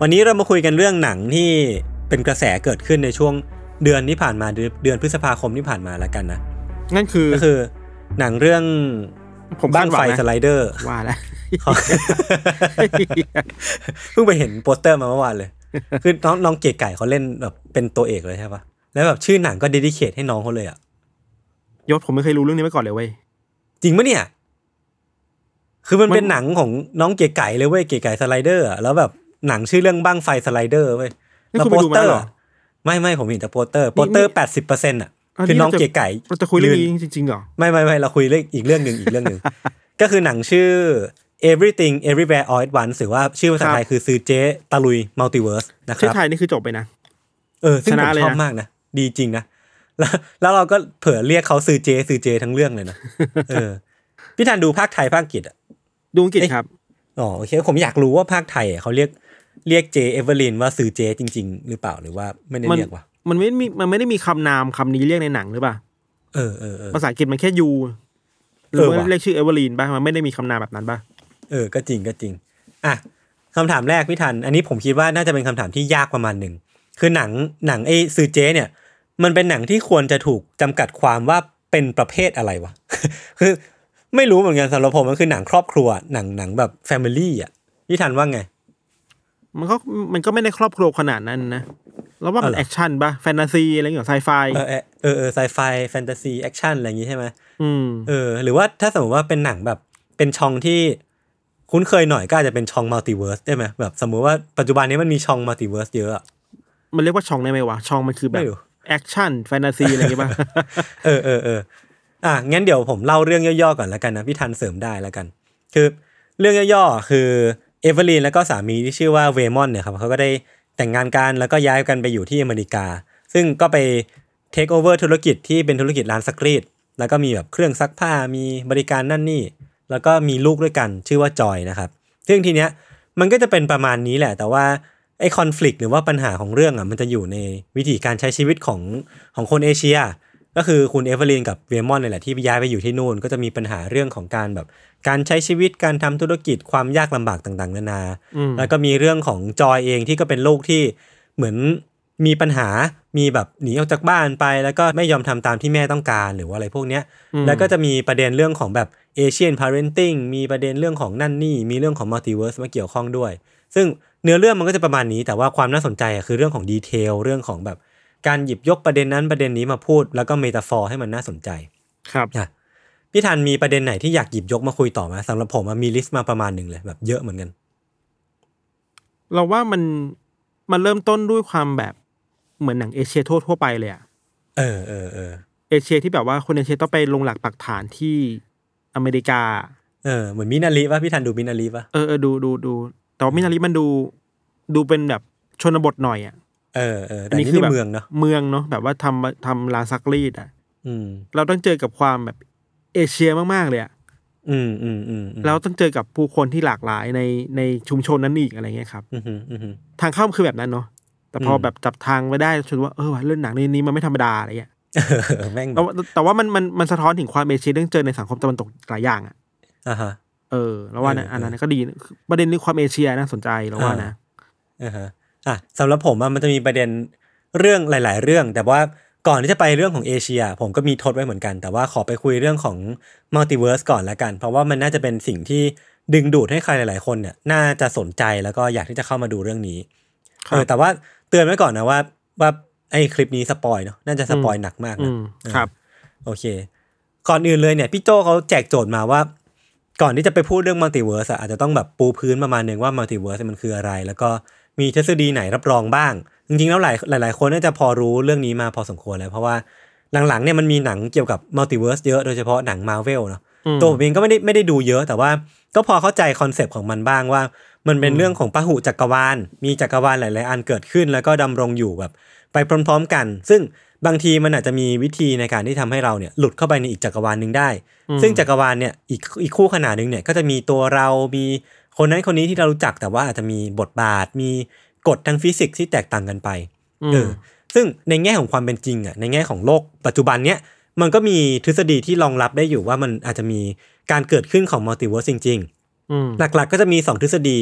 วันนี้เรามาคุยกันเรื่องหนังที่เป็นกระแสเกิดขึ้นในช่วงเดือนที่ผ่านมาเดือนเดือนพฤษภาคมที่ผ่านมาแล้วกันนะนั่นคือก็คือ หนังเรื่องผมบ้างคดหวัไฟงนะสไลเดอร์ว่าแล้วเขาเพิ่งไปเห็นโปสเตอร์มาเมื่อวานเลย คือน้องน้องเก๋ไก่เขาเล่นแบบเป็นตัวเอกเลยใช่ปะแล้วแบบชื่อหนังก็เดดิเคทให้น้องเขาเลยอะยศผมไม่เคยรู้เรื่องนี้มาก่อนเลยเว้ยจริงปะเนี่ย คือมันมันเป็นหนังของน้องเก๋ไก่เลยเว้ยเก๋ไก่สไลเดอร์อะแล้วแบบ หนังชื่อเรื่องบ้างไฟสไลเดอร์เว้ยนี่แล้วคุณโปไปสดูเตมาอร์เหรออะไม่ไม่ผมเห็นแต่โปสเตอร์โปสเตอร์แปดสิบเปอร์เซ็นต์อะคือน้องเก๋ไก่เราจะคุยเรื่องยืนี้นจริงๆเหรอไม่ไม่ไม่เราคุยเรื่องอีกเรื่องหนึ่งอีกเรื่องหนึ่งก็คือหนังชื่อ everything everywhere all at once หรือว่าชื่อภาษาไทยคือซื้อเจ๊ตะลุยมัลติเวิร์สนะคชื่อรับไทยนี่คือจบไปนะเออซึ่งชผนะมเลยชนะอบมากนะ ดีจริงนะ แล้วแล้วเราก็เผื่อเรียกเขาซื้อเจซื้อเจทั้งเรื่องเลยนะเออพี่ทันดูภาคไทยภาคอังกฤษอะดูอังกฤษเอ๊ะครับอ๋อโอเคผมอยากรู้ว่าภาคไทยอะเขาเรียก เรียกเจเอเวอร์ลินว่าซื้อเจจริง ๆ หรือเปล่าหรือว่าไม่ได้มันเรียกวะมันไม่มีมันไม่ได้มีคำนามคำนี้เรียกในหนังหรือเปล่าเออเออเออภาษาอังกฤษมันแค่ยูหเอรืออว่าว่ะเรียกชื่อเอเวอร์ลีนป่ะมันไม่ได้มีคำนามแบบนั้นป่ะเออก็จริงก็จริง อะคำถามแรกพี่ทัน อันนี้ผมคิดว่าน่าจะเป็นคำถามที่ยากประมาณหนึ่งคือหนังหนังไอ้ซือเจ๊เนี่ย มันเป็นหนังที่ควรจะถูกจำกัดความว่าเป็นประเภทอะไรวะคือไม่รู้เหมือนกันสำหรับผมมันคือหนังครอบครัวหนังหนังแบบ family อะพี่ทันว่าไง มันก็มันก็ไม่ได้ครอบครัวขนาดนั้นนะ แล้วว่ามันอ๋อเหรอ action ป่ะแฟนตาซีอะไรอย่างเงี้ยไซไฟเออเออเออเออ sci-fi fantasy action อะไรอย่างงี้ใช่ไหมอืมเออ หรือว่าถ้าสมมติว่าเป็นหนังแบบเป็นช่องที่คุ้นเคยหน่อยก็อาจจะเป็น genre multiverse ได้ไหมแบบสมมุติว่าปัจจุบันนี้มันมี genre multiverse เยอะอะมันเรียกว่าช่องได้ไหมวะ genre มันคือแบไม่รู้ action fantasy อะไรอย่างเงี้ยป่ะเออเออเอออะงั้นเดี๋ยวผมเล่าเรื่องย่อๆก่อนแล้วกันนะพี่ทันเสริมได้แล้วกัน คือเรื่องย่อๆคือ เอเวอร์ลีนแล้วก็สามีที่ชื่อว่าเวย์มอนด์เนี่ยครับเขาก็ได้แต่งงานกันแล้วก็ย้ายกันไปอยู่ที่อเมริกา ซึ่งก็ไปtake over ธุรกิจที่เป็นธุรกิจร้านซักรีดแล้วก็มีแบบเครื่องซักผ้ามีบริการนั่นนี่ แล้วก็มีลูกด้วยกันชื่อว่าจอยนะครับ ซึ่งทีเนี้ยมันก็จะเป็นประมาณนี้แหละ แต่ว่าไอ้ conflict หรือว่าปัญหาของเรื่องอะมันจะอยู่ในวิธีการใช้ชีวิตของของคนเอเชีย ก็คือคุณเอเวอร์ลีนกับเวย์มอนด์เนี่ยแหละที่ย้ายไปอยู่ที่นู่น ก็จะมีปัญหาเรื่องของการแบบ การใช้ชีวิตการทำธุรกิจความยากลำบากต่างๆนานาอืมแล้วก็มีเรื่องของจอยเองที่ก็เป็นลูกที่เหมือนมีปัญหามีแบบหนีออกจากบ้านไป แล้วก็ไม่ยอมทำตามที่แม่ต้องการหรือว่าอะไรพวกเนี้ยอืมแล้วก็จะมีประเด็นเรื่องของแบบเอเชียนพา r เรนติ้งมีประเด็นเรื่องของนั่นนี่ มีเรื่องของ multiverse มาเกี่ยวข้องด้วย ซึ่งเนื้อเรื่องมันก็จะประมาณนี้แต่ว่าความน่าสนใจอะคือเรื่องของ detail เรื่องของแบบ การหยิบยกประเด็นนั้นประเด็นนี้มาพูด แล้วก็ metaphor ให้มันน่าสนใจ ครับอะพี่ทันมีประเด็นไหนที่อยากหยิบยกมาคุยต่อไหมสำหรับผมอะมี list มาประมาณหนึ่งเลยแบบเยอะเหมือนกัน เราว่ามันมันเริ่มต้นด้วยความแบบเหมือนหนังเอเชียทั่วทั่วๆไปเลยอะเออเออเออเอเชียที่แบบว่าคนเอเชียต้องไปลงหลักปักฐานที่อเมริกา เออเหมือนมินารีป่ะพี่ทันดูมินารีป่ะเออเออดูดูดูแต่ว่ามินารีมันดูดูเป็นแบบชนบทหน่อยอะ เออเออแต่อันนี้ในเมืองเนาะเมืองเนาะแบบว่าทำทำร้านซักรีดอะ อืม เราต้องเจอกับความแบบเอเชียมากๆเลยอะอืมอืมอืมอืมแล้วต้องเจอกับผู้คนที่หลากหลายในในชุมชนนั้นอีกอะไรเงี้ยครับอืมอืมอืมอืมทางเข้ามันคือแบบนั้นเนาะแต่พออมแบบจับทางไว้ได้ชนว่าเออว่ะเรื่องหนังเรื่องนี้มันไม่ธรรมดาอะไรเงี้ยเออแม่งแต่ว่าแต่ว่ามันมันมันสะท้อนถึงความเอเชียเรื่องเจอในสังคมตะวันตกหลายอย่างอะอ่าฮะเออ แล้วว่านะเออเอออัอันนั้นก็ดีประเด็นเรื่องความเอเชียน่าสนใจเราว่านะอ่าฮะ อะสำหรับผมอะมันจะมีประเด็นเรื่องหลาย ๆ เรื่อง แต่ว่าก่อนที่จะไปเรื่องของเอเชีย ผมก็มีทดไว้เหมือนกัน แต่ว่าขอไปคุยเรื่องของmultiverse ก่อนละกัน เพราะว่ามันน่าจะเป็นสิ่งที่ดึงดูดให้ใครหลาย ๆ คนเนี่ยน่าจะสนใจแล้วก็อยากที่จะเข้ามาดูเรื่องนี้ครับเออแต่ว่าเตือนไว้ก่อนนะว่าว่าไอ้คลิปนี้ spoil เนาะน่าจะ spoil หนักมากนะอืมเออครับ โอเค ก่อนอื่นเลยเนี่ยพี่โจเขาแจกโจทย์มาว่า ก่อนที่จะไปพูดเรื่อง multiverse อาจจะต้องแบบปูพื้นประมาณหนึ่งว่า multiverse มันคืออะไร แล้วก็ มีทฤษฎีไหนรับรองบ้าง จริงๆ แล้วหลายหลายๆคนน่าจะพอรู้เรื่องนี้มาพอสมควรแล้ว เพราะว่าหลังๆเนี่ยมันมีหนังเกี่ยวกับ multiverse เยอะโดยเฉพาะหนังมาเวลเนาะอืมตัวผมเองก็ไม่ได้ไม่ได้ดูเยอะ แต่ว่าก็พอเข้าใจ concept ของมันบ้างว่า มันเป็นเรื่องของพหุจักรวาล มีจักรวาลหลาย ๆ อันเกิดขึ้น แล้วก็ดำรงอยู่แบบ ไปพร้อม ๆ กัน ซึ่งบางทีมันอาจจะมีวิธีในการที่ทำให้เราเนี่ยหลุดเข้าไปในอีกจักรวาลหนึ่งได้ ซึ่งจักรวาลเนี่ยอีกอีกคู่ขนานหนึ่งเนี่ยก็จะมีตัวเรา มี คนนั้นคนนี้ที่เรารู้จักแต่ว่าอาจจะมีบทบาทมีกฎทางฟิสิกส์ที่แตกต่างกันไปอืมเออซึ่งในแง่ของความเป็นจริงอะในแง่ของโลกปัจจุบันเนี้ยมันก็มีทฤษฎีที่รองรับได้อยู่ว่ามันอาจจะมีการเกิดขึ้นของมัลติเวิร์สจริงๆอืมหลักๆก็จะมี 2 ทฤษฎี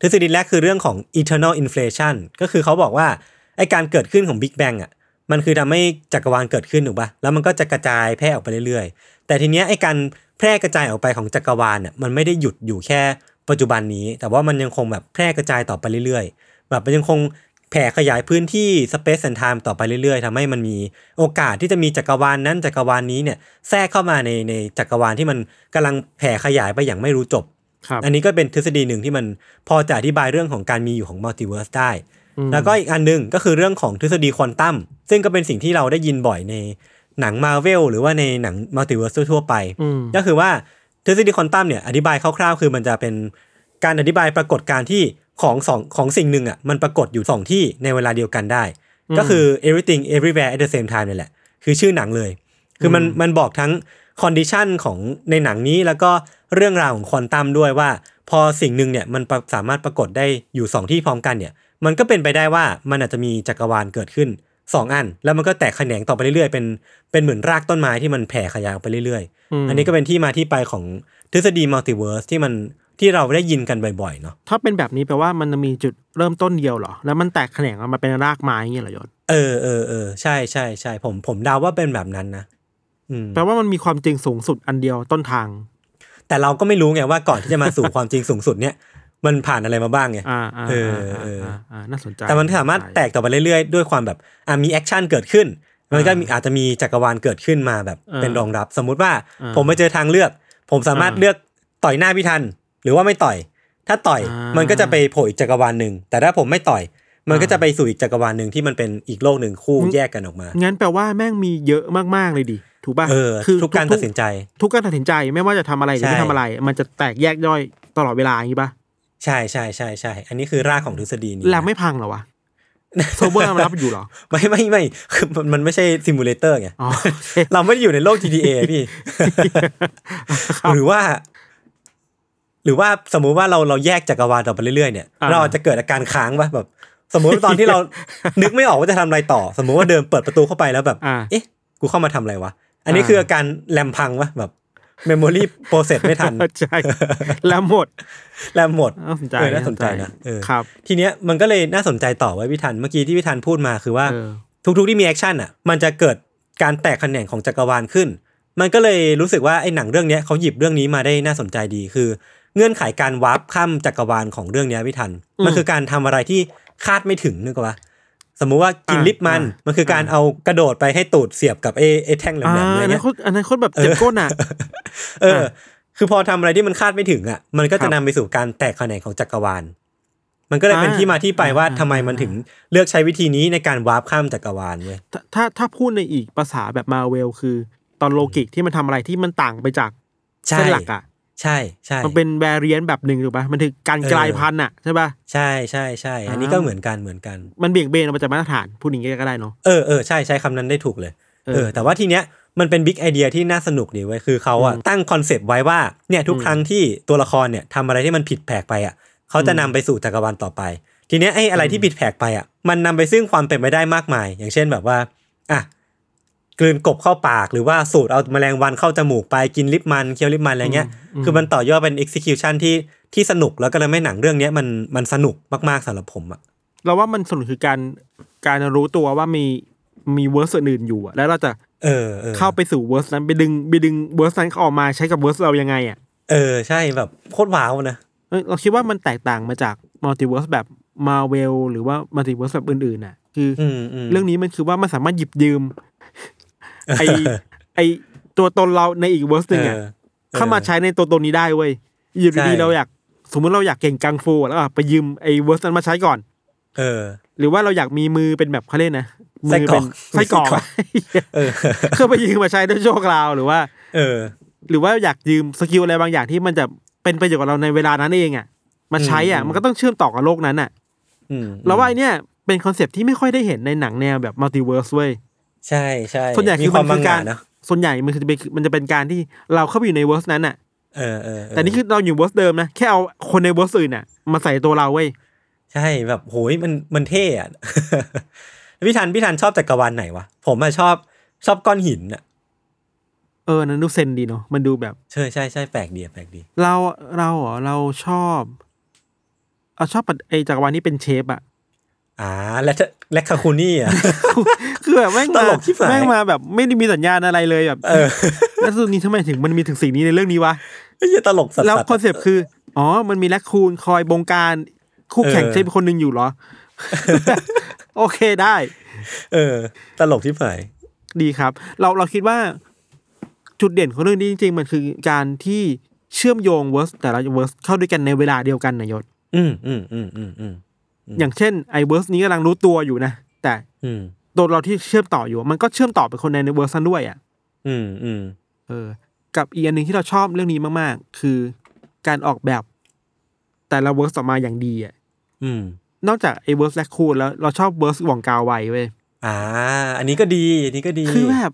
ทฤษฎีแรกคือเรื่องของ eternal inflation ก็คือเขาบอกว่าไอการเกิดขึ้นของ Big Bang อะมันคือทำให้จักรวาลเกิดขึ้นถูกปะแล้วมันก็จะกระจายแพร่ออกไปเรื่อยๆ แต่ทีเนี้ยไอการแพร่กระจายออกไปของจักรวาลอะมันไม่ได้หยุดอยู่แค่ ปัจจุบันนี้ แต่ว่ามันยังคงแบบแพร่กระจายต่อไปเรื่อยๆ แบบมันยังคงแผ่ขยายพื้นที่ space and time ต่อไปเรื่อยๆทำให้มันมีโอกาสที่จะมีจักรวาลนั้นจักรวาลนี้เนี่ยแทรกเข้ามาในในจักรวาลที่มันกำลังแผ่ขยายไปอย่างไม่รู้จบครับอันนี้ก็เป็นทฤษฎีหนึ่งที่มันพอจะอธิบายเรื่องของการมีอยู่ของ multiverse ได้ แล้วก็อีกอันหนึ่งก็คือเรื่องของทฤษฎีควอนตัมซึ่งก็เป็นสิ่งที่เราได้ยินบ่อยในหนังมาเวลหรือว่าในหนัง multiverse ทั่วๆไปอืมก็คือว่า ทฤษฎีควอนตัมเนี่ยอธิบายคร่าวๆ คือมันจะเป็นการอธิบายปรากฏการณ์ที่ของสองของสิ่งหนึ่งอะมันปรากฏอยู่สองที่ในเวลาเดียวกันได้ ก็คือ everything everywhere at the same time นี่แหละ คือชื่อหนังเลย คือมันมันบอกทั้ง condition ของในหนังนี้แล้วก็เรื่องราวของควอนตัมด้วยว่า พอสิ่งหนึ่งเนี่ยมันปะสามารถปรากฏได้อยู่สองที่พร้อมกันเนี่ย มันก็เป็นไปได้ว่ามันอาจจะมีจักรวาลเกิดขึ้น สองอัน แล้วมันก็แตกแขนงต่อไปเรื่อยๆ เป็นเป็นเหมือนรากต้นไม้ที่มันแผ่ขยายออกไปเรื่อยอืมๆอันนี้ก็เป็นที่มาที่ไปของทฤษฎี multiverse ที่มันที่เราได้ยินกันบ่อยๆเนาะถ้าเป็นแบบนี้แปลว่ามันจะมีจุดเริ่มต้นเดียวเหรอ แล้วมันแตกแขนงออกมาเป็นรากไม้อย่างเงี้ยเหรอยศเออเออเออใช่ใช่ใช่ผมผมเดาว่าเป็นแบบนั้นนะอืมแปลว่ามันมีความจริงสูงสุดอันเดียวต้นทาง แต่เราก็ไม่รู้ไงว่าก่อนที่จะมาสู่ความจริงสูงสุดเนี่ย มันผ่านอะไรมาบ้างไงอ่าอ่าเอออ่าเอออ่าอ่าน่าสนใจแต่มันสามารถแตกต่อไปเรื่อยๆ ด้วยความแบบอะมี action เกิดขึ้น มันก็มีอาจจะมีจักรวาลเกิดขึ้นมาแบบเป็นรองรับ สมมุติว่าผมไปเจอทางเลือก ผมสามารถเลือกต่อยหน้าพี่ทัน หรือว่าไม่ต่อย ถ้าต่อยมันก็จะไปโผล่อีกจักรวาลหนึ่งแต่ถ้าผมไม่ต่อย มันก็จะไปสู่อีกจักรวาลหนึ่งที่มันเป็นอีกโลกหนึ่งคู่แยกกันออกมา งั้นแปลว่าแม่งมีเยอะมากๆเลยดิถูกป่ะเออคือทุกการตัดสินใจ ทุกการตัดสินใจไม่ว่าจะทำอะไรหรือไม่ใช่ทำอะไร มันจะแตกแยกย่อยตลอดเวลาอย่างนี้ป่ะ ใช่ใช่ใช่ใช่อันนี้คือรากของทฤษฎีนี้แล้วไม่พังเหรอวะเซิร์ฟเวอร์มันรับอยู่เหรอ ไม่ไม่ไม่คือมันมันไม่ใช่ simulator ไงอ๋อเราไม่ได้อยู่ในโลก GTA พี่หรือว่า หรือว่าสมมุติว่าเราเราแยกจักรวาลต่อไปเรื่อยๆเนี่ยอ่าเราอาจจะเกิดอาการค้างปะแบบ สมมุติว่าตอนที่เรานึกไม่ออกว่าจะทำอะไรต่อ สมมุติว่าเดินเปิดประตูเข้าไปแล้วแบบอ่าเอ๊ะ กูเข้ามาทำอะไรวะ อันนี้อ่าคืออาการแรมพังวะแบบ memory process ไม่ทันใช่แล้วหมดแรมหมดน่าสนใจเออน่าสนใจนะเออครับ ทีเนี้ยมันก็เลยน่าสนใจต่อไว้พี่ทันเมื่อกี้ที่พี่ทันพูดมาคือว่าเออทุกๆที่มี action อะ มันจะเกิดการแตกแขนงของจักรวาลขึ้น มันก็เลยรู้สึกว่าไอ้หนังเรื่องเนี้ยเขาหยิบเรื่องนี้มาได้น่าสนใจดีคือ เงื่อนไขการวาร์ปข้ามจักรวาลของเรื่องเนี้ยพี่ทัน มันคือการทำอะไรที่คาดไม่ถึงนึกว่า สมมุติว่ากินอ่าลิปมันอ่ามัมันคือการเอากระโดดไปให้ตูดเสียบกับไอ้ไอ้แท่งแหลมๆอ่าอะไรเงี้ยอันนั้เงี้นโคตรอันนั้นโคตรแบบเจ็บก้นอะเอออ่าคือพอทำอะไรที่มันคาดไม่ถึงอะ มันก็ครัจะบนำไปสู่การแตกแขนงของจักรวาล มันก็เลยเป็นอ่าที่มาที่ไปว่าอ่าทำไมมันถึงเลือกใช้วิธีนี้ในการวาร์ปข้ามจักรวาลเว้ยถ้าถ้าถ้าพูดในอีกภาษาแบบมาเวลคือ ตอนโลกิกที่มันทำอะไรที่มันต่างไปจากใช่เส้นหลักอะ ใช่ใช่มันเป็นแวรเรียนแบบหนึ่งถูกป่ะมันคือการเออกลายพันธุ์อะใช่ป่ะใช่ใช่ใช่อันนี้อ่าก็เหมือนกันเหมือนกัน มันเบี่ยงเบนออกมาจากมาตรฐานพูดอย่างนี้ก็ได้เนาะเออเออใช่ใช้คำนั้นได้ถูกเลยเออเออแต่ว่าทีเนี้ยมันเป็น big idea ที่น่าสนุกดีเว้ยคือเขาอะตั้งคอนเซปต์ไว้ว่าเนี่ยทุกอืมครั้งที่ตัวละครเนี่ยทำอะไรที่มันผิดแผกไปอะเขาจะนำไปสู่จักรวาลต่อไป ทีเนี้ยไอ้อะไรที่ผิดแผกไปอะมันนำไปซึ่งความเป็นไปได้มากมาย อย่างเช่นแบบว่าอะ กลืนกบเข้าปากหรือว่าสูดเอาแมลงวันเข้าจมูกไปกินลิปมันเคี้ยวลิปมันอะไรเงี้ย คือมันต่อยอดเป็น execution ที่ที่สนุกแล้วก็เลยไม่หนังเรื่องเนี้ยมันมันสนุกมากๆสำหรับผมอะเราว่ามันสนุกคือการการรู้ตัวว่ามีมี verse อื่นอยู่อะแล้วเราจะเออออเข้าไปสู่ verse นั้นไปดึงไปดึง verse นั้นออกมาใช้กับ verse เรายังไงอะเออใช่แบบโคตรว้าวนะเอ้ยเราคิดว่ามันแตกต่างมาจาก multiverse แบบมาเวลหรือว่า multiverse แบบอื่นๆน่ะ คือออืมอืมเรื่องนี้มันคือว่ามันสามารถหยิบยืม ไอไอตัวตนเราในอีก verse หนึ่งอะเออเข้ามาใช้ในตัวตนนี้ได้เว้ยอยู่ใช่ดีๆเราอยาก สมมติเราอยากเก่งกังฟูแล้วก็ไปยืมไอ verse นั้นมาใช้ก่อน เออ หรือว่าเราอยากมีมือเป็นแบบเขาเรียกนะมืไส้กรอกเป็นไส้กรอกไส้กรอกเออคือไปยืมมาใช้ด้วยโชคราวหรือว่า เออ หรือว่าอยากยืม skill อะไรบางอย่างที่มันจะเป็นประโยชน์กับเราในเวลานั้นเองอะมาใช้อะอืมมันก็ต้องเชื่อมต่อกับโลกนั้นอะอืมเราว่าไอเนี่ยเป็นคอนเซปต์ที่ไม่ค่อยได้เห็นในหนังแนวแบบ multiverse เว้ย ใช่ใช่ส่วนใหญ่คือมีความมันคือมังการงะเนอะส่วนใหญ่มันคือจะเป็นมันจะเป็นการที่เราเข้าไปอยู่ใน verse นั้นอะเออเออเออแต่นี่คือเราอยู่ verse เดิมนะแค่เอาคนใน verse อื่นอะ มาใส่ตัวเราเว้ยใช่แบบโหยมันมันเท่อะพี่ทันพี่ทันชอบจักรวาลไหนวะผมอะชอบชอบก้อนหินอะเออนั้นดู zen ดีเนาะมันดูแบบใช่ใช่ใช่แปลกดีอะแปลกดี เราเราเหรอเราชอบ เอาชอบไอจักรวาลที่เป็นเชฟอะ อ่าและRaccacoonie อะคือแบบแม่งตมาลกชิบหายแม่งมาแบบไม่ได้มีสัญญาณอะไรเลยแบบเออแล้วสุดนี้ทำไมถึงมันมีถึงสิ่งนี้ในเรื่องนี้วะไอ้เหี้ยตลกสัสๆแล้วคอนเซปต์คืออ๋อมันมี raccoon คอยบงการคู่แข่งเออเชฟคนหนึ่งอยู่เหรอ โอเคได้ เออ ตลกชิบหายดีครับ เราเราคิดว่า จุดเด่นของเรื่องนี้จริง ๆ มันคือการที่เชื่อมโยง verse แต่ละ verse เข้าด้วยกันในเวลาเดียวกันนายศ อืมอืมอืมอืมอืม อืมอย่างเช่นไอ verse นี้กำลังรู้ตัวอยู่นะ แต่อืมตัวเราที่เชื่อมต่ออยู่ มันก็เชื่อมต่อไปคนในใน verse นั้นด้วยอะ อืมอืมเออ กับอีกอันหนึ่งที่เราชอบเรื่องนี้มาก ๆ คือการออกแบบ แต่ละ verse ออกมาอย่างดีอะอืม นอกจากไอ verse raccoon แล้วเราชอบ verse หว่องกาไวเว้ยอ่า อันนี้ก็ดี อันนี้ก็ดี คือแบบ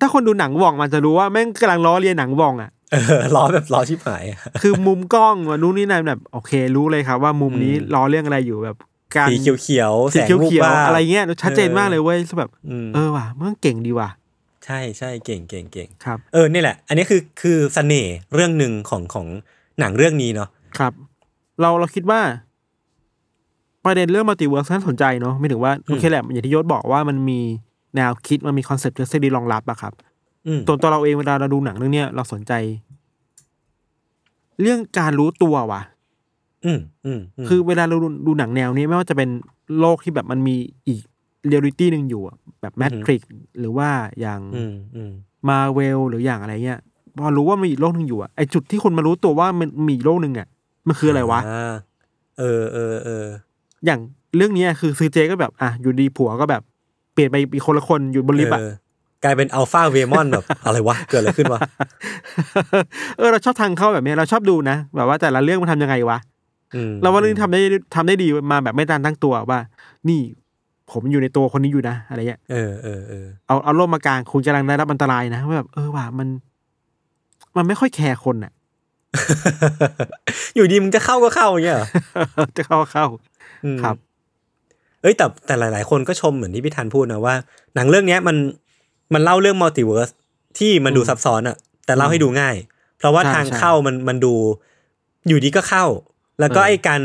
ถ้าคนดูหนังว่องมันจะรู้ว่าแม่งกำลังล้อเลียนหนังว่องอะ เออล้อแบบล้อชิบหายอะคือมุมกล้องว่านู้นนี่นั่นแบบโอเค รู้เลยครับว่ามุมนี้อืมล้อเรื่องอะไรอยู่แบบการสีเขียวๆสีแสงเขียววูบเขียววาบอะไรเงี้ยชัดเจนมากเลยเว้ยแบบอืมเออว่ะมันเก่งดีว่ะใช่ใช่เก่งเก่งเก่งครับเออนี่แหละ อันนี้คือคือเสน่ห์เรื่องหนึ่งของของหนังเรื่องนี้เนาะครับ เราเราคิดว่าประเด็นเรื่อง multiverse น่าสนใจเนาะไม่ถึงว่าโอเคแหละอย่างที่ยศบอกว่ามันมีแนวคิดมันมีคอนเซ็ปต์ทฤษฎีรองรับอะครับอืม ตัวตัวเราเองเวลาเราดูหนังเรื่องเนี้ยเราสนใจ เรื่องการรู้ตัวว่ะ อืมอืมมคือเวลาเราดูดูหนังแนวนี้ไม่ว่าจะเป็นโลกที่แบบมันมีอีกเรียลิตี้หนึ่งอยู่อะแบบ Matrix หรือว่าอย่างอืมอืมมาเวลหรืออย่างอะไรเงี้ยพอรู้ว่ามีอีกโลกหนึ่งอยู่อะไอจุดที่คนมารู้ตัวว่ามันมีอีกโลกหนึ่งอะมันคืออะไรวะาเออเออเอออย่างเรื่องเนี้ยคือซื้อเจก็แบบ อะอยู่ดีผัวก็แบบ เปลี่ยนไปอีกคนละคนอยู่บนลิฟต์อะเออ กลายเป็นอัลฟาเวมอนแบบอะไรวะ เกิดอะไรขึ้นวะ เออเราชอบทางเข้าแบบเนี้ยเราชอบดูนะ แบบว่าแต่ละเรื่องมันทำยังไงวะอืมเราว่าเรื่องนี้ทำได้ทำได้ดีมาแบบไม่ตันตั้งตัวว่า นี่ผมอยู่ในตัวคนนี้อยู่นะ อะไรเงี้ยเออเออเออเอาเอาร่มมากางคุณกำลังได้รับอันตรายนะว่าแบบเออว่ะมัน มันไม่ค่อยแคร์คนอะอยู่ดีมึงจะเข้าก็เข้าอย่างเงี้ยเหรอจะเข้าเข้าอืมครับ เอ้ยแต่แต่หลาย ๆ คนก็ชมเหมือนที่พี่ธันพูดนะว่า หนังเรื่องเนี้ยมัน มันเล่าเรื่อง multiverse ที่มันดูซับซ้อนอะแต่เล่าให้ดูง่าย เพราะว่าใช่ทางใช่เข้ามันมันดูอยู่ดีก็เข้า แล้วก็เออไอการ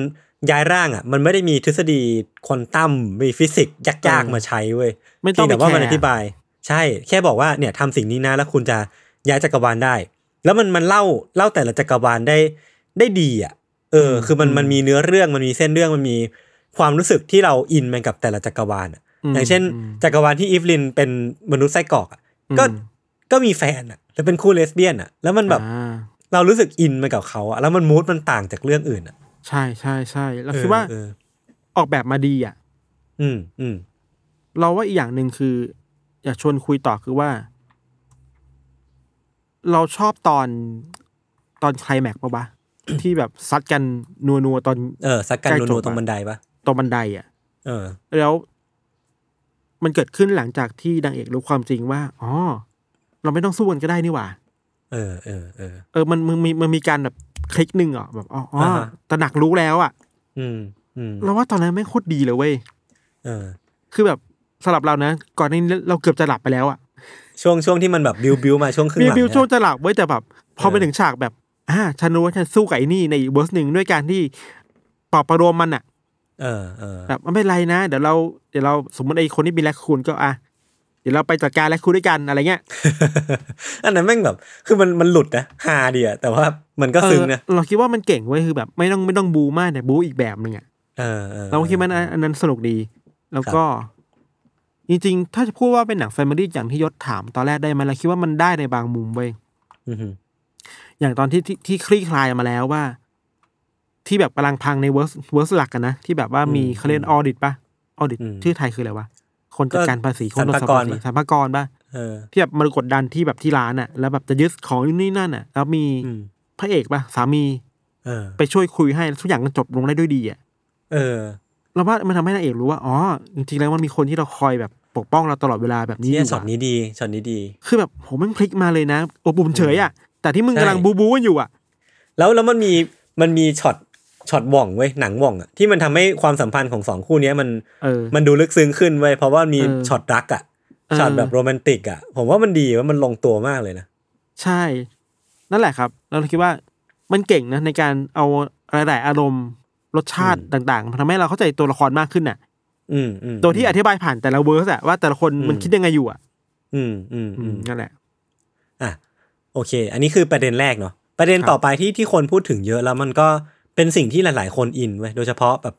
ย้ายร่างอะมันไม่ได้มีทฤษฎีควอนตัมมีฟิสิกส์ยากเออๆมาใช้เว้ยไม่ต้องแคร์เพียแต่ว่ามันไปอธิบาย ใช่ แค่บอกว่าเนี่ยทำสิ่งนี้นะ แล้วคุณจะย้ายจักรวาลได้ แล้วมันมันเล่าเล่าแต่ละจักรวาลได้ได้ดีอะ เออ คือมันมันมีเนื้อเรื่องมันมีเส้นเรื่องมันมีความรู้สึกที่เราอินมันกับแต่ละจักรวาลอะม อย่างเช่นมจักรวาลที่อีฟลินเป็นมนุษย์ไส้กรอกอะก็อืมก็มีแฟนอะแล้วเป็นคู่เลสเบี้ยนอะ แล้วมันแบบอ่าเรารู้สึกอินมันกับเขาอะแล้วมันมูดมันต่างจากเรื่องอื่นอะ ใช่ใช่ใช่เราคิดว่าเออออกแบบมาดีอะ อืมอืมเราว่าอีกอย่างหนึ่งคือ อยากชวนคุยต่อคือว่า เราชอบตอนตอนไคลแม็กซ์ปะวะที่แบบซัดกันนัวนัวๆตอนเออสักกันใกล้จนับวๆตรงอะบันไดปะตรงบันไดอะ เออ แล้ว มันเกิดขึ้นหลังจากที่นางเอกรู้ความจริงว่าอ๋อเราไม่ต้องสู้กันก็ได้นี่หว่า เออเออเออเออมันมันมีมันมีการแบบคลิกหนึ่งอะแบบอ๋ออ๋ออ่าฮะตระหนักรู้แล้วอะ อืมอืมเราว่าตอนนั้นไม่งโคตรดีเลยเว้ยเออ คือแบบสำหรับเรานะก่อนหนานี้เราเกือบจะหลับไปแล้วอะช่วงช่วงที่มันแบบบิวบิวมาช่วงครึ่งมีหลังบิวนะช่วงจะหลับไว้ยแต่แบบพอเออไปถึงฉากแบบอ่าฉันรู้ว่าฉันสู้กับไอ้นี่ในอีกเวอร์สหนึ่งด้วยการที่ปลอบประโลมมันอะ เออเออแบบไม่เป็นไรนะ เดี๋ยวเราเดี๋ยวเราสมมติไอ้คนที่มีแลคคูนก็อะดี๋ยวเราไปจัดการและคุยด้วยกันอะไรเงี้ยอันนั้นแม่งแบบ คือมันมันหลุดนะฮาดีอะแต่ว่ามันก็ซึ้งนะเออเราคิดว่ามันเก่งเว้ยคือแบบ ไม่ต้องไม่ต้องบู๊มากแต่บู๊อีกแบบหนึ่งอะเออเออเราคิดว่าอันอันนั้นสนุกดี แล้วก็ จริงๆ ถ้าจะพูดว่าเป็นหนัง family อย่างที่ยศถามตอนแรกได้ไหมเราคิดว่ามันได้ในบางมุมเว้ยอือหืออย่างตอนที่ที่ที่คลี่คลายมาแล้วว่า ที่แบบกำลังพังใน verse verse หลักกันนะ ที่แบบว่ามีเขาเรียก audit ปะ audit ชื่อไทยคืออะไรวะ คนจัดการภาษีคนตรวจสอบภาษีสรรพากรปะเออที่แบบมันกดดันที่แบบที่ร้านอะ แล้วแบบจะยึดของนู่นนี่นั่นอะ แล้วมีอืมพระเอกปะสามีเออไปช่วยคุยให้แล้วทุกอย่างก็จบลงได้ด้วยดีอะเออเราว่ามันทำให้นางเอกรู้ว่าอ๋อจริงๆแล้วมันมีคนที่เราคอยแบบปกป้องเราตลอดเวลาแบบนี้อยู่เนี่ยช็อตอะนี้ดีช็อตนี้ดี คือแบบผมมันพลิกมาเลยนะโอ้ปุ่มเฉยอะแต่ที่มึงใช่กำลังบู๊บู๊กันอยู่อะ แล้วแล้วมันมีมันมีช็อต ช็อตหว่องเว้ยหนังหว่องอะที่มันทำให้ความสัมพันธ์ของสองคู่เนี้ยมันเออมันดูลึกซึ้งขึ้นเว้ยเพราะว่ามีเออช็อตรักอะเออช็อตแบบโรแมนติกอะผมว่ามันดีว่ามันลงตัวมากเลยนะใช่ นั่นแหละครับเราคิดว่ามันเก่งนะในการเอาหลาย ๆ อารมณ์รสชาติต่างๆมันทำให้เราเข้าใจตัวละครมากขึ้นน่ะ อืมอืมโดยที่อธิบายผ่านแต่ละ verse อะว่าแต่ละคนอืมมันคิดยังไงอยู่อะ อืมอืมอือืมนั่นแหละ อะโอเค อันนี้คือประเด็นแรกเนาะประเด็นครับต่อไปที่ที่คนพูดถึงเยอะแล้วมันก็ เป็นสิ่งที่หลาย ๆ คนอินเว้ยโดยเฉพาะแบบ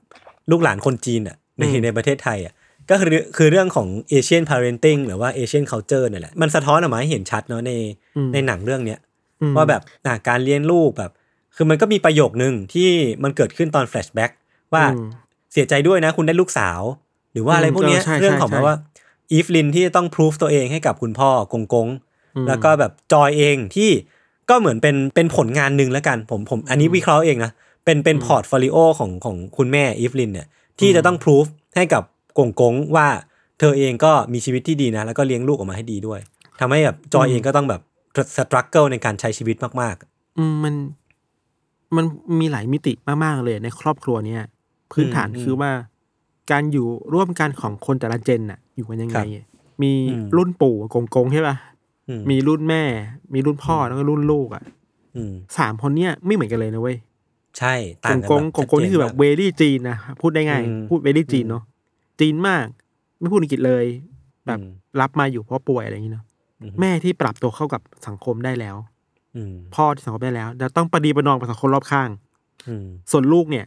ลูกหลานคนจีนอะในในประเทศไทยอะก็คือคือเรื่องของ Asian parenting หรือว่า Asian culture เนี่ยแหละมันสะท้อนออกมาให้เห็นชัดเนาะในอืมในหนังเรื่องเนี้ยอืมว่าแบบอะการเลี้ยงลูกแบบ คือมันก็มีประโยคนึงที่มันเกิดขึ้นตอน flashback ว่าอืมเสียใจด้วยนะคุณได้ลูกสาว หรือว่าอะไรอืมพวกเนี้ยเออใช่เรื่องของใช่แบบว่าอีฟลินที่จะต้องพิสูจตัวเองให้กับคุณพ่อกงกงอืมแล้วก็แบบจอยเองที่ก็เหมือนเป็นเป็นผลงานหนึ่งแล้วกันผมผมอันนี้วิเคราะห์เองนะ เป็นเป็น portfolio ของของคุณแม่อีฟลินเนี่ยที่จะต้องพิสูจน์ให้กับกงกงว่าเธอเองก็มีชีวิตที่ดีนะ แล้วก็เลี้ยงลูกออกมาให้ดีด้วยทำให้แบบจอยเองก็ต้องแบบ struggle ในการใช้ชีวิตมากอืมมันมันมีหลายมิติมาก ๆ เลยในครอบครัวเนี้ยพื้นฐานอืมคือว่า การอยู่ร่วมกันของคนแต่ละ gen น่ะ อยู่กันยังไงครับมีอืมรุ่นปู่กงกงใช่ป่ะๆอืมมีรุ่นแม่ มีรุ่นพ่อแล้วก็รุ่นลูกอะอืมสามคนเนี้ยไม่เหมือนกันเลยนะเว้ย ใช่กต่างงกันกงแบบกงกงนี่คือแบบชัดเวเจนมากลี่จีนนะพูดได้ง่ายอืมพูดเวลี่จีนเนาะจีนมาก ไม่พูดอังกฤษเลย แบบอืมรับมาอยู่เพราะป่วยอะไรอย่างนี้เนาะอืมแม่ที่ปรับตัวเข้ากับสังคมได้แล้วอืมพ่อที่สังคมได้แล้วแล้วต้องประดีประนอมกับสังคมรอบข้างอืมส่วนลูกเนี่ย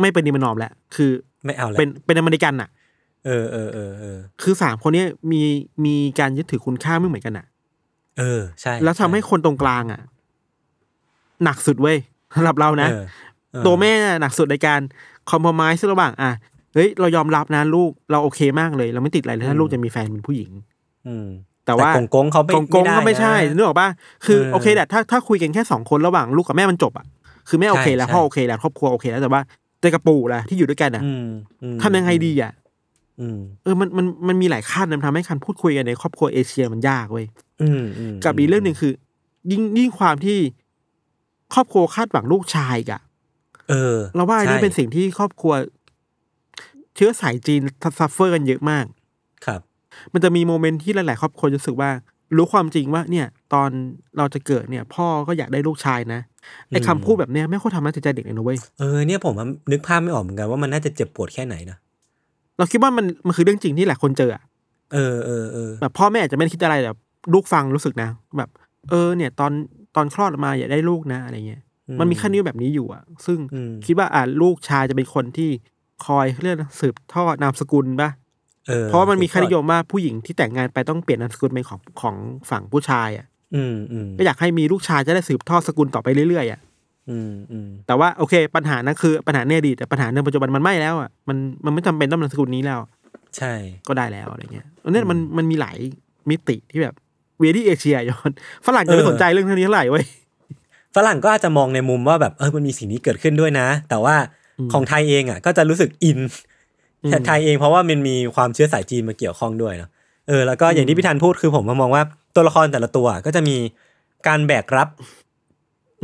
ไม่ประดีประนอมแล้วคือไม่เอาแล้วเป็นเป็นอเมริกันอะเออเออเออเออคือสามคนเนี้ยมีมีการยึดถือคุณค่าไม่เหมือนกันอะเออ ใช่ แล้วทำให้คนตรงกลางอะหนักสุดเว้ย สำหรับเรานะเออเออตัวแม่หนักสุดในการคอมเพลมไ์ระหว่างอะเฮ้ยเรายอมรับนะลูกเราโอเคมากเลย เราไม่ติดอะไรเลยถ้าลูกจะมีแฟนเป็นผู้หญิง อืมแต่ว่ากงกงเขาไม่กงกงก็ไม่ใช่ด้นะนึกออกป่ะคือเออโอเคแหละถ้าถ้าคุยกันแค่สองคนระหว่างลูกกับแม่มันจบอะคือแม่โอเคแล้วใช่พ่อโอเคแล้วครอบครัวโอเคแล้วแต่ว่าแต่กับปู่ล่ะที่อยู่ด้วยกันอะอืมอืมทำยังไงดีอะอืมเออมันมันมันมีหลายขั้นนะมันทำให้การพูดคุยกันในครอบครัวเอเชียมันยากเว้ยอืมอืมกับอีกเรื่องหนึ่งคือ ยิ่งยิ่งความที่ ครอบครัวคาดหวังลูกชายอีกอะ เออ เราว่าอันนี้ใช่เป็นสิ่งที่ครอบครัว เชื้อสายจีน suffer กันเยอะมาก ครับ มันจะมี moment ที่หลาย ๆ ครอบครัวจะรู้สึกว่า รู้ความจริงว่า เนี่ย ตอนเราจะเกิดเนี่ย พ่อก็อยากได้ลูกชายนะไอ้อืมคำพูดแบบเนี้ยไม่ค่อยทำร้ายจิตใจเด็กเลยนะเว้ยเออเนี่ยผมว่านึกภาพไม่ออกเหมือนกันว่ามันน่าจะเจ็บปวดแค่ไหนนะเราคิดว่ามันมันคือเรื่องจริงที่หลายคนเจออะเออเออเออแบบพ่อแม่อาจจะไม่ได้คิดอะไรแต่ลูกฟังรู้สึกนะ แบบ เออ เนี่ย ตอน ตอนคลอดออกมาอยากได้ลูกนะอะไรเงี้ยมันมีขั้นนิ้วแบบนี้อยู่อะ ซึ่งอืมคิดว่าอ่าลูกชายจะเป็นคนที่คอยเรียกสืบทอดนามสกุลปะเออเพราะว่ามันมีค่านิยมว่าผู้หญิงที่แต่งงานไปต้องเปลี่ยนนามสกุลเป็นของของฝั่งผู้ชายอะ อืมอืมก็อยากให้มีลูกชายจะได้สืบทอดสกุลต่อไปเรื่อยๆอะอืมอืมแต่ว่าโอเค ปัญหานั้นคือปัญหาในอดีตแต่ปัญหาในปัจจุบันมันไม่แล้วอะมันมันไม่จำเป็นต้องนามสกุลนี้แล้ว ใช่ก็ได้แล้วอะไรเงี้ยอันนี้มันมันมีหลายมิติที่แบบ เวดี้เอเชียย้อนฝรั่งจะไม่สนใจเรื่องเท่านี้เท่าไหร่เว้ยฝรั่งก็อาจจะมองในมุมว่าแบบเออมันมีสิ่งนี้เกิดขึ้นด้วยนะ แต่ว่าอืมของไทยเองอะ ก็จะรู้สึกอินอืมไทยเองเพราะว่ามันมีความเชื้อสายจีนมาเกี่ยวข้องด้วยเนาะเออแล้วก็อย่างที่พี่ธันพูดคือผมมองว่าตัวละครแต่ละตัวก็จะมีการแบกรับ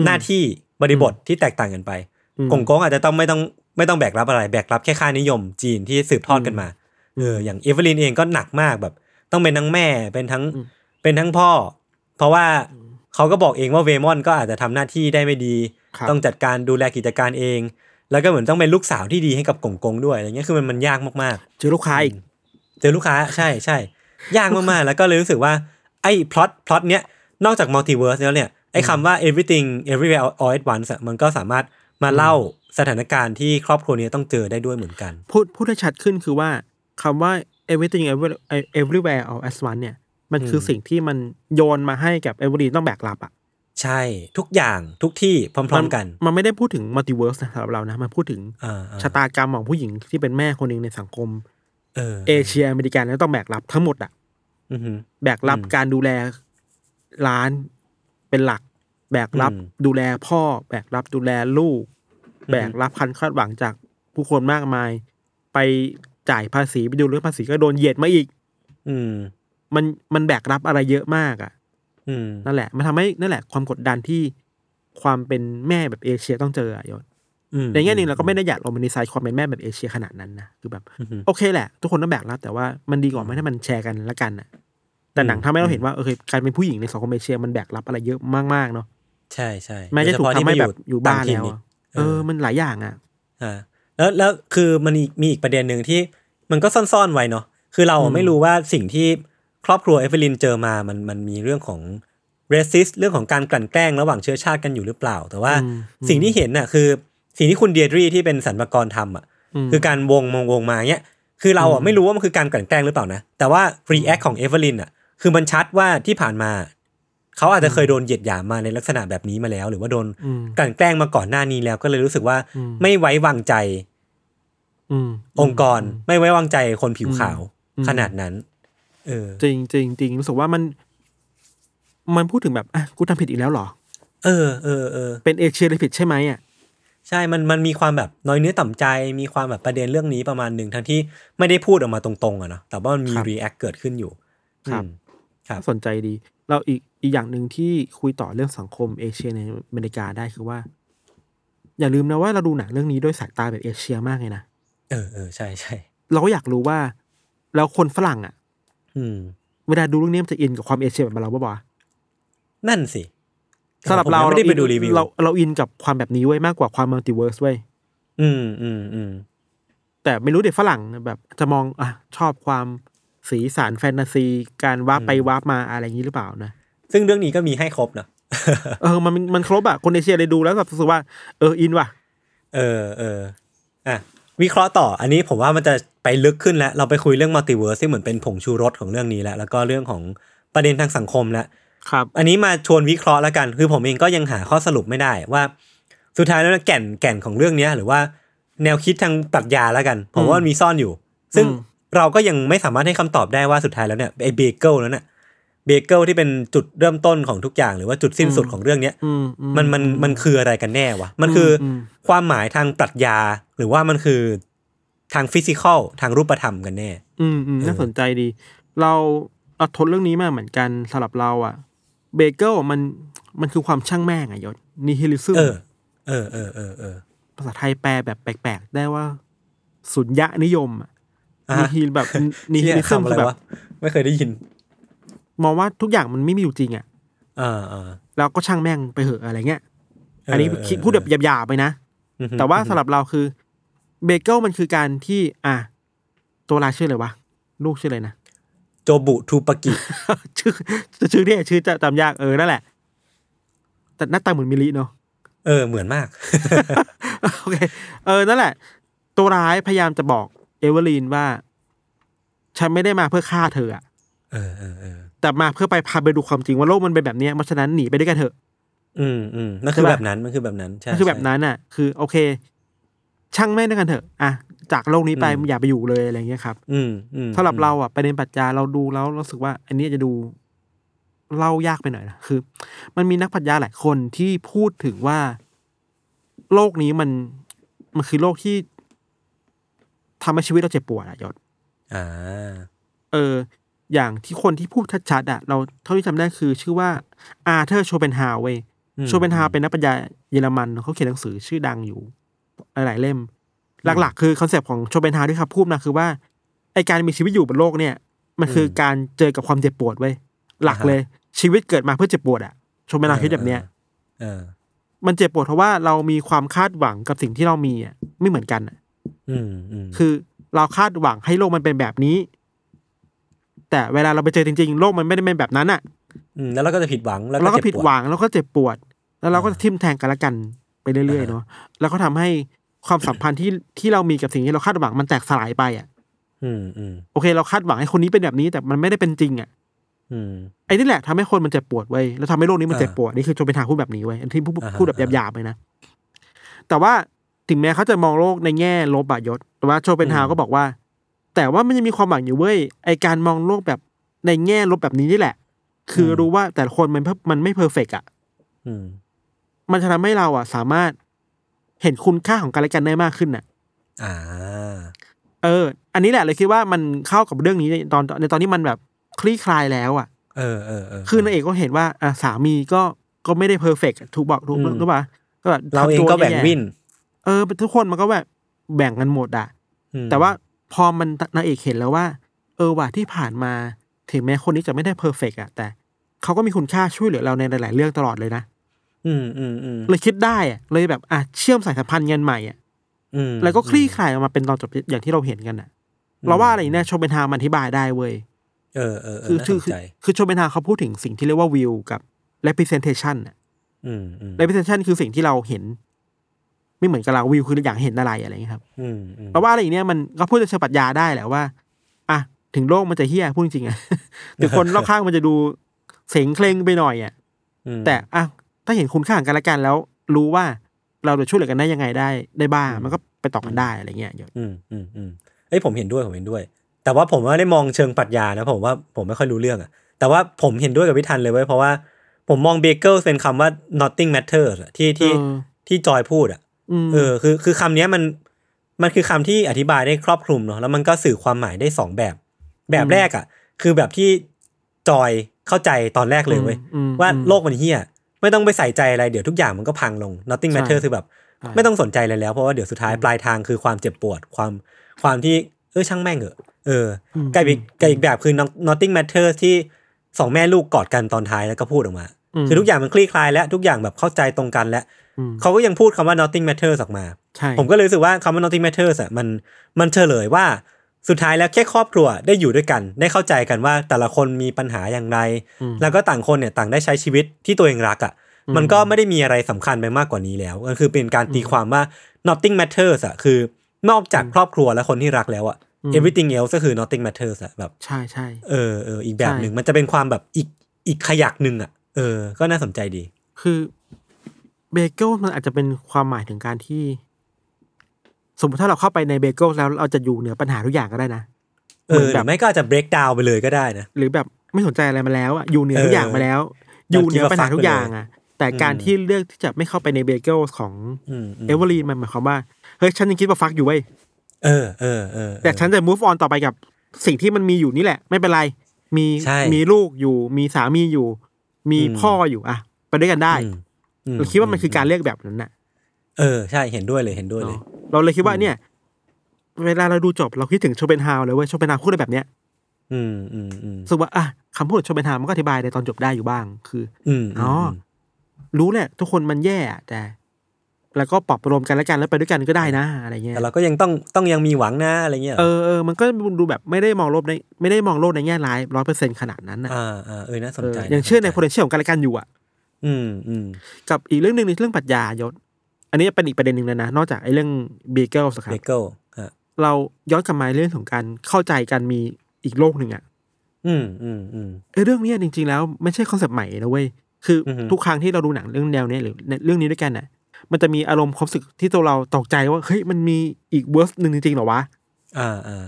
หน้าที่บริบทที่แตกต่างกันไปอืมกงกงอาจจะต้องไม่ต้องไม่ต้องแบกรับอะไร แบกรับแค่ค่านิยมจีนที่สืบทอดกันมาเอออย่างเอเวอร์ลินเองก็หนักมากแบบ ต้องเป็นทั้งแม่เป็นทั้งอืม เป็นทั้งพ่อ เพราะว่าเขาก็บอกเองว่าเวย์มอนด์ก็อาจจะทำหน้าที่ได้ไม่ดีครับต้องจัดการดูแลกิจการเอง แล้วก็เหมือนต้องเป็นลูกสาวที่ดีให้กับกงกงด้วยอะไรเงี้ยคือมันมันยากมากเจอลูกค้าอีกๆเจอลูกค้าใช่ใช่ยากมากๆแล้วก็เลยรู้สึกว่าไอ้พล็อตพล็อตเนี้ยนอกจาก multiverse แล้วเนี่ยไอ้คำว่า everything everywhere all at once อะมันก็สามารถมาเล่าสถานการณ์ที่ครอบครัวนี้ต้องเจอได้ด้วยเหมือนกัน พูดพูดให้ชัดขึ้นคือว่าคำว่า everything every- everywhere all at once เนี่ย มันคือสิ่งที่มันโยนมาให้กับเอเวอลินต้องแบกรับอะใช่ทุกอย่างทุกที่พร้อมๆกัน มันไม่ได้พูดถึง multiverse นะสำหรับเรานะ มันพูดถึงอ่าๆชะตากรรมของผู้หญิงที่เป็นแม่คนหนึ่งในสังคมเออเอเชียอเมริกันแล้วต้องแบกรับทั้งหมดอะอือหือแบกรับอืมการดูแลร้านเป็นหลัก แบกรับอืมดูแลพ่อ แบกรับดูแลลูกอืมแบกรับความคาดหวังจากผู้คนมากมาย ไปจ่ายภาษีไปดูเรื่องภาษีก็โดนเหยียดมาอีก อืม มันมันแบกรับอะไรเยอะมากอะอืมนั่นแหละ มันทำให้นั่นแหละ ความกดดันที่ความเป็นแม่แบบเอเชียต้องเจออะยศอืมในแง่หนึ่งเราก็ไม่ได้อยากโรแมนติไซด์ความเป็นแม่แบบเอเชียขนาดนั้นนะคือแบบอือหือโอเคแหละ ทุกคนต้องแบกรับแต่ว่ามันดีกว่าไหมถ้ามันแชร์กันละกันน่ะแต่หนังอืมทำให้เราเห็นว่าเออการเป็นผู้หญิงในสังคมเอเชียมันแบกรับอะไรเยอะมากๆเนาะใช่ใช่แม้จะถูกโดยเฉพาทำให้ที่แบบอยู่บ้านต่งถิ่แล้วอีกอะเออ มันหลายอย่างอะอ่าแล้วแล้วคือมันมีมีอีกประเด็นหนึ่งที่มันก็ซ่อนๆไว้เนาะคือเราอืมไม่รู้ว่าสิ่งที่ ครอบครัวเอเวลินเจอมามันมันมีเรื่องของ racist เรื่องของการกลั่นแกล้งระหว่างเชื้อชาติกันอยู่หรือเปล่า แต่ว่าอืมสิ่งที่เห็นน่ะคือ สิ่งที่คุณเดียดรีที่เป็นสรรพากรทำอะอืมคือการวงวงมาเนี้ยคือเราอะอืมไม่รู้ว่ามันคือการกลั่นแกล้งหรือเปล่านะ แต่ว่า react ของเอเวอร์ลินอะคือมันชัดว่าที่ผ่านมา เขาอาจจะเคยโดนเหยียดหยามมาในลักษณะแบบนี้มาแล้ว หรือว่าโดนอืมกลั่นแกล้งมาก่อนหน้านี้แล้ว ก็เลยรู้สึกว่าอืมไม่ไว้วางใจอืมองค์กรไม่ไว้วางใจคนผิวขาวอืมขนาดนั้น เออจริงจริงจริงรู้สึกว่ามัน มันพูดถึงแบบอะกูทำผิดอีกแล้วเหรอ เออเออเออเป็นเอเชียเลยผิดใช่ไหมอะใช่ มัน มันมีความแบบน้อยเนื้อต่ำใจ มีความแบบประเด็นเรื่องนี้ประมาณหนึ่งทั้งที่ไม่ได้พูดออกมาตรงๆอะเนาะ แต่ว่ามันมีครับ react เกิดขึ้นอยู่ ครับอืมครับน่าสนใจดี เราอีก อีกอย่างหนึ่งที่คุยต่อเรื่องสังคมเอเชียในอเมริกาได้คือว่า อย่าลืมนะว่าเราดูหนังเรื่องนี้ด้วยสายตาแบบเอเชียมากเลยนะ เออเออใช่ใช่ เราก็อยากรู้ว่า แล้วคนฝรั่งอะ อืม เวลาดูเรื่องนี้มันจะอินกับความเอเชียแบบเราปะวะนั่นสิสำหรับเราผมยังไม่ได้ไปดูอินรีวิวเราเราอินกับความแบบนี้เว้ยมากกว่าความ multiverse เว้ยอืมอืมอืมแต่ไม่รู้เด็กฝรั่งแบบ จะมองอะชอบความสีสันแฟนตาซี การ warp ไป warp มาอะไรอย่างนี้หรือเปล่านะ ซึ่งเรื่องนี้ก็มีให้ครบเนาะเออมันมันครบอะคนเอเชียเลยดูแล้วแบบรู้สึกว่า เอออินว่ะ เออเอออะวิเคราะห์ต่อ อันนี้ผมว่ามันจะ ไปลึกขึ้นแล้ว เราไปคุยเรื่อง multiverse ที่เหมือนเป็นผงชูรสของเรื่องนี้แล้ว แล้วก็เรื่องของประเด็นทางสังคมแล้วครับ อันนี้มาชวนวิเคราะห์แล้วกัน คือผมเองก็ยังหาข้อสรุปไม่ได้ว่า สุดท้ายแล้วแก่นแก่นของเรื่องเนี้ย หรือว่าแนวคิดทางปรัชญาแล้วกัน ผมว่ามันมีซ่อนอยู่ ซึ่งอืมเราก็ยังไม่สามารถให้คำตอบได้ว่าสุดท้ายแล้วเนี่ยไอ้เบเกิลนั้นน่ะเบเกิลที่เป็นจุดเริ่มต้นของทุกอย่าง หรือว่าจุดสิ้นสุดของเรื่องเนี้ยอืมอืมมันมันมันคืออะไรกันแน่วะมันคือความหมายทางปรัชญา หรือว่ามันคือ ทาง physical ทางรูปธรรมกันแน่ อืมอืมเออน่าสนใจดี เราเราทนเรื่องนี้มาเหมือนกันสำหรับเราอะเบเกิลมันมันคือความช่างแม่งอะยศ nihilism เออ เออเออเออเออภาษาไทยแปลแบบแปลกๆ ได้ว่า สุญญะนิยมอะอะนิฮิลแบบนิฮิเหี้ยลิซึมคำอะไรแบบวะไม่เคยได้ยิน มองว่าทุกอย่างมันไม่มีอยู่จริงอะอ่าอ่าแล้วก็ช่างแม่งไปเหอะอะไรเงี้ย อันนี้เออคิดเออพูดแบบหยาบๆไปนะอือฮึแต่ว่าสำหรับเราคือ เบเกิลมันคือการที่ อะตัวลายชื่ออะไรวะ ลูกชื่ออะไรนะโจบุทูปากิ ชื่อชื่อเนี่ยชื่อจะจำยากเออนั่นแหละ แต่หน้าตาเหมือนมิลลิเนาะเออ เหมือนมาก โอเค เออ นั่นแหละ ตัวร้ายพยายามจะบอกเอเวอร์ลีนว่า ฉันไม่ได้มาเพื่อฆ่าเธออะเออเออเออแต่มาเพื่อไปพาไปดูความจริงว่าโลกมันเป็นแบบเนี้ยเพราะฉะนั้นหนีไปด้วยกันเถอะ อืมอืมนั่นคือใช่ปะแบบนั้นมันคือแบบนั้น ใช่ก็คือแบบใช่นั้นน่ะ คือ โอเค ช่างแม่งด้วยกันเถอะอะจากโลกนี้ไปอืมอย่าไปอยู่เลยอะไรเงี้ยครับ อืมอืมสำหรับเราอะประเด็นปรัชญาเราดูแล้วรู้สึกว่า อันนี้จะดูเล่ายากไปหน่อยนะคือ มันมีนักปรัชญาหลายคนที่พูดถึงว่า โลกนี้มันมันคือโลกที่ทำให้ชีวิตเราเจ็บปวดอะยศอ่าเออ อย่างที่คนที่พูดชัดๆอะเราเท่าที่จำได้คือ ชื่อว่าอาร์เธอร์โชเปนฮาวเว้ยอืมโชเปนฮาวเป็นนักปรัชญาเยอรมันเขาเขียนหนังสือชื่อดังอยู่ หลาย ๆ เล่ม หลัก ๆ คือ concept ของโชเปนฮาวที่เขาพูดนะคือว่าไอการมีชีวิตอยู่บนโลกเนี่ย มันคือการเจอกับความเจ็บปวดเว้ยหลักเลย ชีวิตเกิดมาเพื่อเจ็บปวดอะโชเปนฮาวคิดแบบเนี้ยเออมันเจ็บปวดเพราะว่าเรามีความคาดหวังกับสิ่งที่เรามีอะไม่เหมือนกันอะอืมอืมคือเราคาดหวังให้โลกมันเป็นแบบนี้ แต่เวลาเราไปเจอจริง ๆ โลกมันไม่ได้เป็นแบบนั้นอะอืมแล้วเราก็จะผิดหวังแล้วเราก็เจ็บผิดปวหวังแล้วก็เจ็บปวด แล้วเราก็จะทิ่มแทงกันละกันไปเรื่อยๆอ่าฮะเนาะแล้วก็ทำให้ ความสัมพันธ์ที่ที่เรามีกับสิ่งที่เราคาดหวังมันแตกสลายไปอะอืมอืมโอเค เราคาดหวังให้คนนี้เป็นแบบนี้แต่มันไม่ได้เป็นจริงอะอืมไอ้นี่แหละทำให้คนมันเจ็บปวดเว้ยแล้วทำให้โลกนี้มันอ่าเจ็บปวดนี่คือโจเป็นทางพูดแบบนี้เว้ยอันที่พูดอ่าฮะพูดแบบหยาบๆเลยนะแต่ว่าถึงแม้เขาจะมองโลกในแง่ลบอะยศแต่ว่าโชเปนฮาวก็บอกว่า แต่ว่ามันยังมีความหวังอยู่เว้ยไอการมองโลกแบบในแง่ลบแบบนี้นี่แหละ คือรู้ว่าแต่ละคนมันมันไม่ perfect อะอืมมันจะทำให้เราอะสามารถ เห็นคุณค่าของกันและกันได้มากขึ้นน่ะอ่าเออ อันนี้แหละเลยคิดว่ามันเข้ากับเรื่องนี้ในตอนในตอนที่มันแบบคลี่คลายแล้วอะเออเออเออคือนางเอกก็เห็นว่าอะสามีก็ก็ไม่ได้ perfect ถูกบอกถูกอืมรู้ป่ะก็แบบเราเองทำตัวก็แบ่งย่ๆวินเออทุกคนมันก็แบบแบ่งกันหมดอะอืมแต่ว่าพอมันนางเอกเห็นแล้วว่า เออว่าที่ผ่านมาถึงแม้คนนี้จะไม่ได้เพอร์เฟกอะแต่เขาก็มีคุณค่าช่วยเหลือเราในหลาย ๆ เรื่องตลอดเลยนะ อืมอืมอืมเลยคิดได้อะเลยแบบอะเชื่อมสายสัมพันธ์กันใหม่อะอืมแล้วก็คลี่คลายออกมาเป็นตอนจบอย่างที่เราเห็นกันอะ เราว่าอะไรเนี่ยโชเบนฮามันอธิบายได้เว้ยเออเออเออคือน่าคือสนคือใจคือโชเบนฮาเขาพูดถึงสิ่งที่เรียกว่าวิวกับ representation อะ อืมอืม representation คือสิ่งที่เราเห็น ไม่เหมือนกับเราวิวคืออยากเห็นอะไรอะไรอย่างเงี้ยครับ อืมอืมเพราะว่าอะไรอย่างเนี้ยมันก็พูดในเชิงปรัชญาได้แหละว่าอะถึงโลกมันจะเฮี้ยพูดจริงๆอะถึงคนรอบข้างมันจะดูเสงเคร่งไปหน่อยอะอืมแต่อะ ถ้าเห็นคุณค่าของกันและกันแล้ว รู้ว่าเราจะช่วยเหลือกันได้ยังไงได้ได้บ้างมันก็ไปต่อกันได้อะไรเงี้ยเดี๋ยวอืมอืมอืมเอ้ยผมเห็นด้วยผมเห็นด้วย แต่ว่าผมไม่ได้มองเชิงปรัชญานะผมว่าผมไม่ค่อยรู้เรื่องอะแต่ว่าผมเห็นด้วยกับพิธันเลยเว้ยเพราะว่าผมมองเบเกิลเป็นคำว่า nothing matters อะที่ที่เออที่จอยพูดอะอืมเออคือคือคำเนี้ยมันมันคือคำที่อธิบายได้ครอบคลุมเนาะแล้วมันก็สื่อความหมายได้สองแบบ แบบแรกอะคือแบบที่จอยเข้าใจตอนแรกเลยเว้ยอืมว่าอืมโลกมันเฮี้ย ไม่ต้องไปใส่ใจอะไรเดี๋ยวทุกอย่างมันก็พังลง nothing ใช่ matter คือแบบใช่ไม่ต้องสนใจเลยแล้วเพราะว่าเดี๋ยวสุดท้ายปลายทางคือความเจ็บปวดความความที่เออช่างแม่งเหอะเอออมกับอีกกับอีกแบบคือ nothing matter ที่สองแม่ลูกกอดกันตอนท้ายแล้วก็พูดออกมามคือทุกอย่างมันคลี่คลายแล้วทุกอย่างแบบเข้าใจตรงกันแล้วอืมเขาก็ยังพูดคำว่า nothing matters ออกมาใช่ผมก็เลยรู้สึกว่าคำว่า nothing matters อะมันมันเฉลยว่า สุดท้ายแล้วแค่ครอบครัวได้อยู่ด้วยกัน ได้เข้าใจกันว่าแต่ละคนมีปัญหาอย่างไรอืมแล้วก็ต่างคนเนี่ยต่างได้ใช้ชีวิตที่ตัวเองรักอะมันก็ไม่ได้มีอะไรสำคัญไปมากกว่านี้แล้วก็คือเป็นการตีความว่า nothing matters อะคือนอกจากครอบครัวและคนที่รักแล้วอะ everything else ก็คือ nothing matters อะแบบใช่ใช่เออเอออีกแบบใช่หนึ่งมันจะเป็นความแบบอีกอีกขยักหนึ่งอะเออ ก็น่าสนใจดี คือเบเกิลมันอาจจะเป็นความหมายถึงการที่ สมมติถ้าเราเข้าไปในเบเกิลแล้วเราจะอยู่เหนือปัญหาทุกอย่างก็ได้นะเออเหมือนแบรือไม่ก็อาจจะ break down ไปเลยก็ได้นะหรือแบบไม่สนใจอะไรมาแล้วอะอยู่เหนือเออทุกอย่างมาแล้วแบบอยู่เหนือปัญหา give a fuck ทุกอย่างอะแต่การอืมที่เลือกที่จะไม่เข้าไปในเบเกิลของอืมอืมเอเวอร์ลีนมันหมายความว่าเฮ้ยฉันยังคิดว่าฟักอยู่เว้ยเออเออเออแต่ฉันจะ move on ต่อไปกับสิ่งที่มันมีอยู่นี่แหละ ไม่เป็นไร มีใช่มีลูกอยู่ มีสามีอยู่ มีอืมพ่ออยู่อะไปด้วยกันได้อืมอืเราคิดว่ามันคือการเลือกแบบนั้นน่ะ เออใช่เห็นด้วยเลยเห็นด้วยเลยเนาะ เราเลยคิดว่าเนี่ย เวลาเราดูจบเราคิดถึงโชเปนฮาวเลยเว้ยโชเปนฮาวพูดอะไรแบบเนี้ย อืมอืมอืมรู้สึกว่าอะคำพูดของโชเปนฮาวมันก็อธิบายในตอนจบได้อยู่บ้าง คืออืมอ๋อรู้แหละ ทุกคนมันแย่อะแต่ แล้วก็ปรับรวมกันแล้วกันแล้วไปด้วยกันก็ได้นะอะไรเงี้ยแต่เราก็ยังต้องต้องยังมีหวังนะอะไรเงี้ยหรเออเออมันก็ดูแบบไม่ได้มองโลกในไม่ได้มองโลกในแง่ร้ายร้อยเปอร์เซ็นขนาดนั้นนะอ่าอ่าเออน่าสนเออใจยังเชื่อในาส potential ของกันและกันอยู่อะ อืมอืมกับอีกเรื่องหนึ่งในเรื่องปรัชญายศ อันนี้เป็นอีกประเด็นหนึ่งเลยนะ นอกจากไอ้เรื่องเบเกิลครัเบบเกิลฮะเราย้อนกลับมาเรื่องของการเข้าใจกันมีอีกโลกหนึ่งอะอืมอืมอืมไอ้เรื่องเนี้ยจริง ๆ แล้วไม่ใช่ concept ใหม่นะเว้ยคือออฮึทุกครั้งที่เราดูหนังเรื่องแนวเนี้ยหรือเรื่องนี้ด้วยกันน่ะ มันจะมีอารมณ์ความรู้สึกที่ตัวเราตกใจว่าเฮ้ยมันมีอีก verse หนึ่งจริงๆเหรอวะอ่าอ่า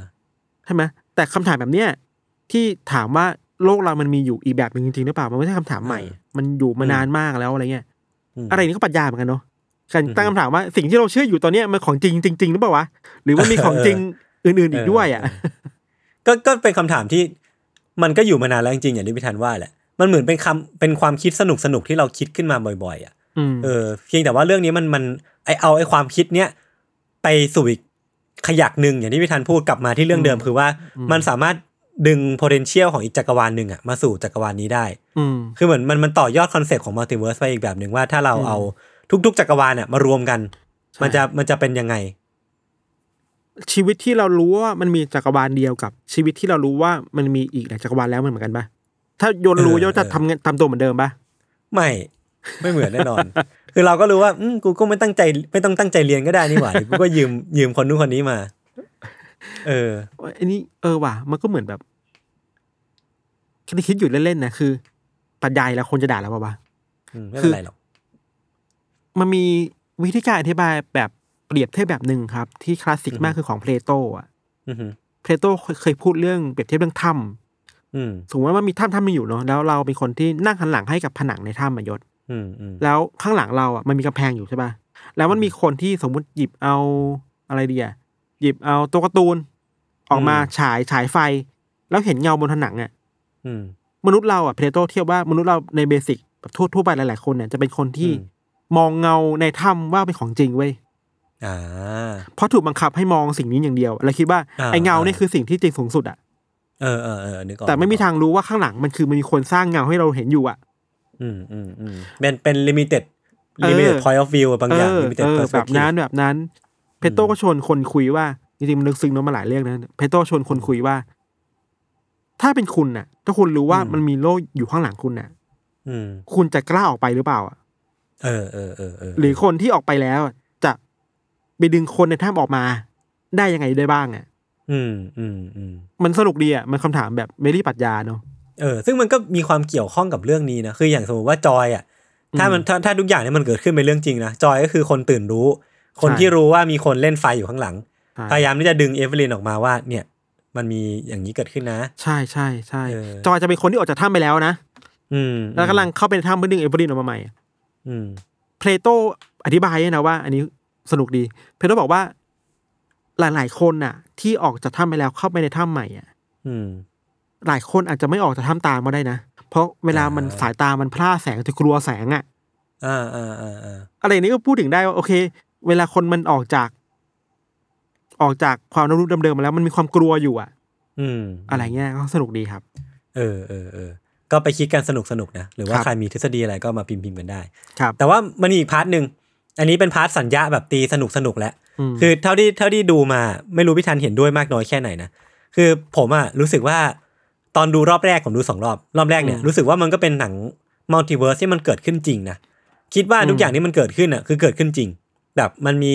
ใช่ไหมแต่คำถามแบบเนี้ยที่ถามว่าโลกเรามันมีอยู่อีกแบบหนึ่งจริงๆหรือเปล่ามันไม่ใช่คำถามใหม่ มันอยู่มานานมากแล้วอะไรเงี้ยมอะไรนี่ก็ปรัชญาเหมือนกันเนาะ การอือฮึตั้งคำถามว่าสิ่งที่เราเชื่ออยู่ตอนเนี้ยมันของจริงจริงๆหรือเปล่าวะหรือว่ามีของจริงอื่น ๆอีกด้วยอะก็ก็เป็นคำถามที่มันก็อยู่มานานแล้วจริงๆอย่างที่พี่ธันว่าแหละมันเหมือนเป็นคำเป็นความคิดสนุกสนุกๆที่เราคิดขึ้นมาบ่อย ๆ อะอืมเออเพียงแต่ว่าเรื่องนี้มันมันไอเอาไอความคิดเนี้ยไปสู่อีกขยักหนึ่งอย่างที่พี่ธันพูดกลับมาที่เรื่องเดิมคือว่ามันสามารถดึง potential ของอีกจักรวาลหนึ่งอะมาสู่จักรวาลนี้ได้อืมคือเหมือนมันมันต่อยอด concept ของ multiverse ไปอีกแบบหนึ่งว่าถ้าเราอืมเอา ทุก ๆ จักรวาลเนี่ยมารวมกันใช่มันจะมันจะเป็นยังไง ชีวิตที่เรารู้ว่ามันมีจักรวาลเดียวกับ ชีวิตที่เรารู้ว่ามันมีอีกหลายจักรวาลแล้วมันเหมือนกันปะถ้าโยนรู้เออโยนจะเออทำเงินทำตัวเหมือนเดิมปะไม่ไม่เหมือนแน่นอน คือเราก็รู้ว่าอืมกูก็ไม่ตั้งใจ ไม่ต้องตั้งใจเรียนก็ได้นี่หว่าเดี๋ยวกูก็ยืมยืมคนนู้นคนนี้มา เอออันนี้เออว่ะ มันก็เหมือนแบบคิดคิดอยู่เล่นๆนะคือปรัชญาแล้วคนจะด่าแล้วปะวะอืมไม่เป็นไรหรอก มันมีวิธีการอธิบายแบบเปรียบเทียบแบบหนึ่งครับ ที่คลาสสิกมากคือของเพลโตอะอือหือเพลโตเคยพูดเรื่องเปรียบเทียบเรื่องถ้ำอืมสมมติว่ามันมีถ้ำถ้ำหนึงอยู่เนาะแล้วเราเป็นคนที่นั่งหันหลังให้กับผนังในถ้ำอะยศอืมอืมแล้วข้างหลังเราอะมันมีกำแพงอยู่ใช่ป่ะแล้วมันมีคนที่สมมุติหยิบเอาอะไรดีอะหยิบเอาตัวการ์ตูน ออกมาฉายฉายไฟ แล้วเห็นเงาบนผนังอะอืมมนุษย์เราอะเพลโตเทียบว่ามนุษย์เราใน basic แบบทั่วทั่วไปหลายๆคนเนี่ยจะเป็นคนที่อื มมองเงาในถ้ำว่าเป็นของจริงเว้ยอ่าเพราะถูกบังคับให้มองสิ่งนี้อย่างเดียวแล้วคิดว่าอ่าไอ้เงาอ่าเนี่ยคือสิ่งที่จริงสูงสุดอะเออเออเออนึกออกแต่ไม่มีทางรู้ว่าข้างหลังมันคือมันมีคนสร้างเงาให้เราเห็นอยู่อะ อืมอืมอืมเป็นเป็น limitedเออ limited point of view บางอย่างเออ limited เออ perspective แบบนั้นแบบนั้น เพโตก็ชวนคนคุยว่าจริงๆมันลึกซึ้งเนอะมาหลายเรื่องนะเพโตชวนคนคุยว่า ถ้าเป็นคุณน่ะ ถ้าคุณรู้ว่ามันมีโลกอยู่ข้างหลังคุณน่ะอืมคุณจะกล้าออกไปหรือเปล่าอะ เออเออเออเออหรือคนที่ออกไปแล้วอะจะไปดึงคนในถ้ำออกมา ได้ยังไงได้บ้างอะ อืมอืมอืมมันสนุกดีอะมันคำถามแบบเมลี่ปรัชญาเนาะเออซึ่งมันก็มีความเกี่ยวข้องกับเรื่องนี้นะคืออย่างสมมติว่าจอยอะถ้ามันถ้าถ้าทุกอย่างเนี่ยมันเกิดขึ้นเป็นเรื่องจริงนะจอยก็คือคนตื่นรู้ คนใช่ที่รู้ว่ามีคนเล่นไฟอยู่ข้างหลังใช่พยายามที่จะดึงเอเวอร์ลินออกมาว่า เนี่ย มันมีอย่างนี้เกิดขึ้นนะ ใช่ใช่ใช่เออจอยจะเป็นคนที่ออกจากถ้ำไปแล้วนะ อืมแล้วกำลังเข้าไปในถ้ำเพื่อดึงเอเวอร์ลินออกมาใหม่อืม เพลโตอธิบายด้วยนะว่า อันนี้สนุกดี เพลโตบอกว่า หลาย ๆ คนน่ะ ที่ออกจากถ้ำไปแล้วเข้าไปในถ้ำใหม่อะอืมหลายคนอาจจะไม่ออกจากถ้ำตามมาได้นะ เพราะเวลามันอ่าสายตามันพร่าแสงจะกลัวแสงอะอ่าอ่าอ่าอ่าอะไรอย่างนี้ก็พูดถึงได้ว่าโอเค เวลาคนมันออกจาก ออกจากความรู้เดิมๆมาแล้ว มันมีความกลัวอยู่อะ อืม อะไรเงี้ยก็สนุกดีครับ เออเออเออ ก็ไปคิดกันสนุกสนุกๆนะ หรือว่าครับใครมีทฤษฎีอะไรก็มาพิมพ์พิมพ์กันได้ครับแต่ว่ามันมีอีก part หนึ่งอันนี้เป็น part สัญญาแบบตีสนุกสนุกๆแหละมคือเท่าที่เท่าที่ดูมาไม่รู้พี่ทันเห็นด้วยมากน้อยแค่ไหนนะคือผมอะรู้สึกว่าตอนดูรอบแรกผมดูสองรอบ รอบแรกเนี่ยอืมรู้สึกว่ามันก็เป็นหนัง multiverse ที่มันเกิดขึ้นจริงนะคิดว่าทุอืกมอย่างที่มันเกิดขึ้นอะคือเกิดขึ้นจริง แบบมันมี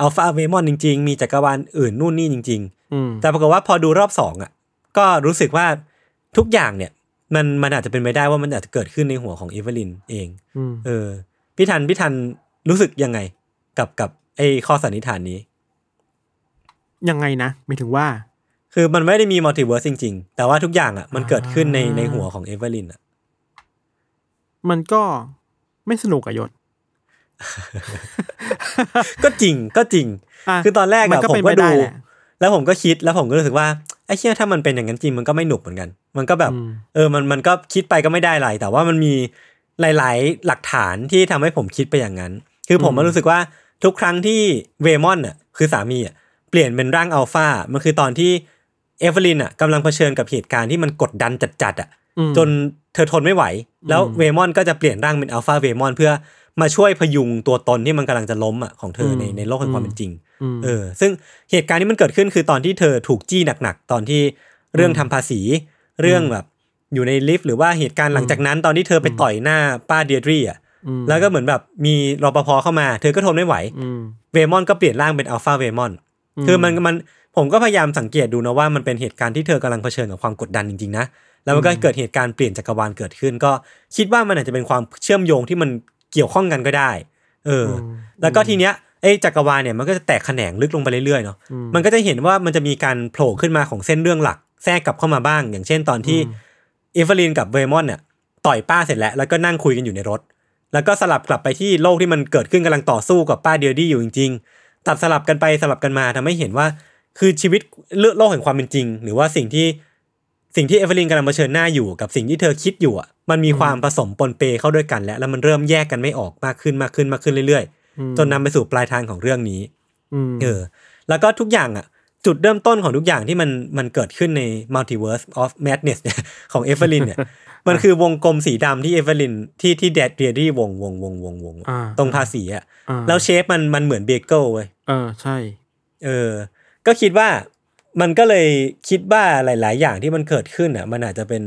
อัลฟาเวมอนจริง ๆ มีจักรวาลอื่นนู่นนี่จริงอืมๆแต่ปรากฏว่าพอดูรอบสองอะก็รู้สึกว่าทุกอย่างเนี่ย มันมันอาจจะเป็นไปได้ว่ามันอาจจะเกิดขึ้นในหัวของเอเวอร์ลินเองอืมเออ พี่ทันพี่ทันรู้สึกยังไง กับกับไอ้ข้อสันนิษฐานนี้ ยังไงนะหมายถึงว่า คือมันไม่ได้มี multiverse จริง ๆ แต่ว่าทุกอย่างอะ มันเกิดขึ้นในอ่าในหัวของเอเวอร์ลินอะ มันก็ไม่สนุกอะยศก็จริงก็จริงะคือตอนแรกมัอะก็ผมเป็นก็ไปได้ดู แหละแล้วผมก็คิดแล้วผมก็รู้สึกว่าไอ้เชี่ยถ้ามันเป็นอย่างนั้นจริงมันก็ไม่หนุกเหมือนกัน มันก็แบบอืมเออมันมันก็คิดไปก็ไม่ได้อะไรแต่ว่ามันมีหลาย ๆ หลักฐานที่ทำให้ผมคิดไปอย่างนั้น คือผมมันรู้สึกว่าทุกครั้งที่เวมอนอะคือสามีอะเปลี่ยนเป็นร่างอัลฟามันคือตอนที่เอเวอร์ลินอะกำลังเผชิญกับเหตุการณ์ที่มันกดดันจัดๆอะอืมจนเธอทนไม่ไหว แล้วอืมเวมอนก็จะเปลี่ยนร่างเป็นอัลฟาเวมอนเพื่อ มาช่วยพยุงตัวตนที่มันกำลังจะล้มอะของเธอในอืมในโลกแห่งความเป็นจริงมเออ ซึ่งเหตุการณ์ที่มันเกิดขึ้นคือตอนที่เธอถูกจี้หนักๆตอนที่เรื่องทำภาษี เรื่องแบบ อยู่ในลิฟต์หรือว่าเหตุการณ์หลังจากนั้น ตอนที่เธอไปต่อยหน้าป้าเดียดรีอะอืมแล้วก็เหมือนแบบมีรปภเข้ามา เธอก็ทนไม่ไหวอืมเวมอนก็เปลี่ยนร่างเป็นอัลฟาเวมอนอืมคือมันมันผมก็พยายามสังเกตดูนะว่ามันเป็นเหตุการณ์ที่เธอกำลังเผชิญกับความกดดันจริงๆนะแล้วมันก็เกิดเหตุการณ์เปลี่ยนจักรวาลเกิดขึ้น ก็คิดว่ามันอาจจะเป็นความเชื่อมโยงที่มัน เกี่ยวข้องกันก็ได้ เอออมแล้วก็ทีเนี้ยไอ้จักรวาลเนี่ยมันก็จะแตกแขนงลึกลงไปเรื่อยๆเนาะอืมมันก็จะเห็นว่ามันจะมีการโผล่ขึ้นมาของเส้นเรื่องหลัก แทรกกลับเข้ามาบ้าง อย่างเช่นตอนที่อืมเอเวอร์ลินกับเวมอนเนี่ยต่อยป้าเสร็จแล้ว แล้วก็นั่งคุยกันอยู่ในรถ แล้วก็สลับกลับไปที่โลกที่มันเกิดขึ้นกำลังต่อสู้กับป้าเดียดี้อยู่จริง ๆ ตัดสลับกันไปสลับกันมาทำให้เห็นว่า คือชีวิตโลกแห่งความเป็นจริง หรือว่าสิ่งที่สิ่งที่เอเวอร์ลินกำลังเผชิญหน้าอยู่กับสิ่งที่เธอคิดอยู่อะ มันมีความผสมปนเปเข้าด้วยกันแล้วแล้วมันเริ่มแยกกันไม่ออกมากขึ้นมากขึ้นมากขึ้นเรื่อยอืมๆจนนำไปสู่ปลายทางของเรื่องนี้อืมเออ แล้วก็ทุกอย่างอะ จุดเริ่มต้นของทุกอย่างที่มันมันเกิดขึ้นใน multiverse of madness เนี่ยของเอเวอร์ลินเนี่ยมันคือวงกลมสีดำที่เอเวอร์ลินที่ที่เดียร์เดรวงวงวงวงวงอ่าตรงภาษีอะอ่าแล้ว shape มันมันเหมือนเบเกิลเว้ยเออใช่ เออ ก็คิดว่ามันก็เลยคิดว่าหลาย ๆ อย่างที่มันเกิดขึ้นอะ มันอาจจะเป็น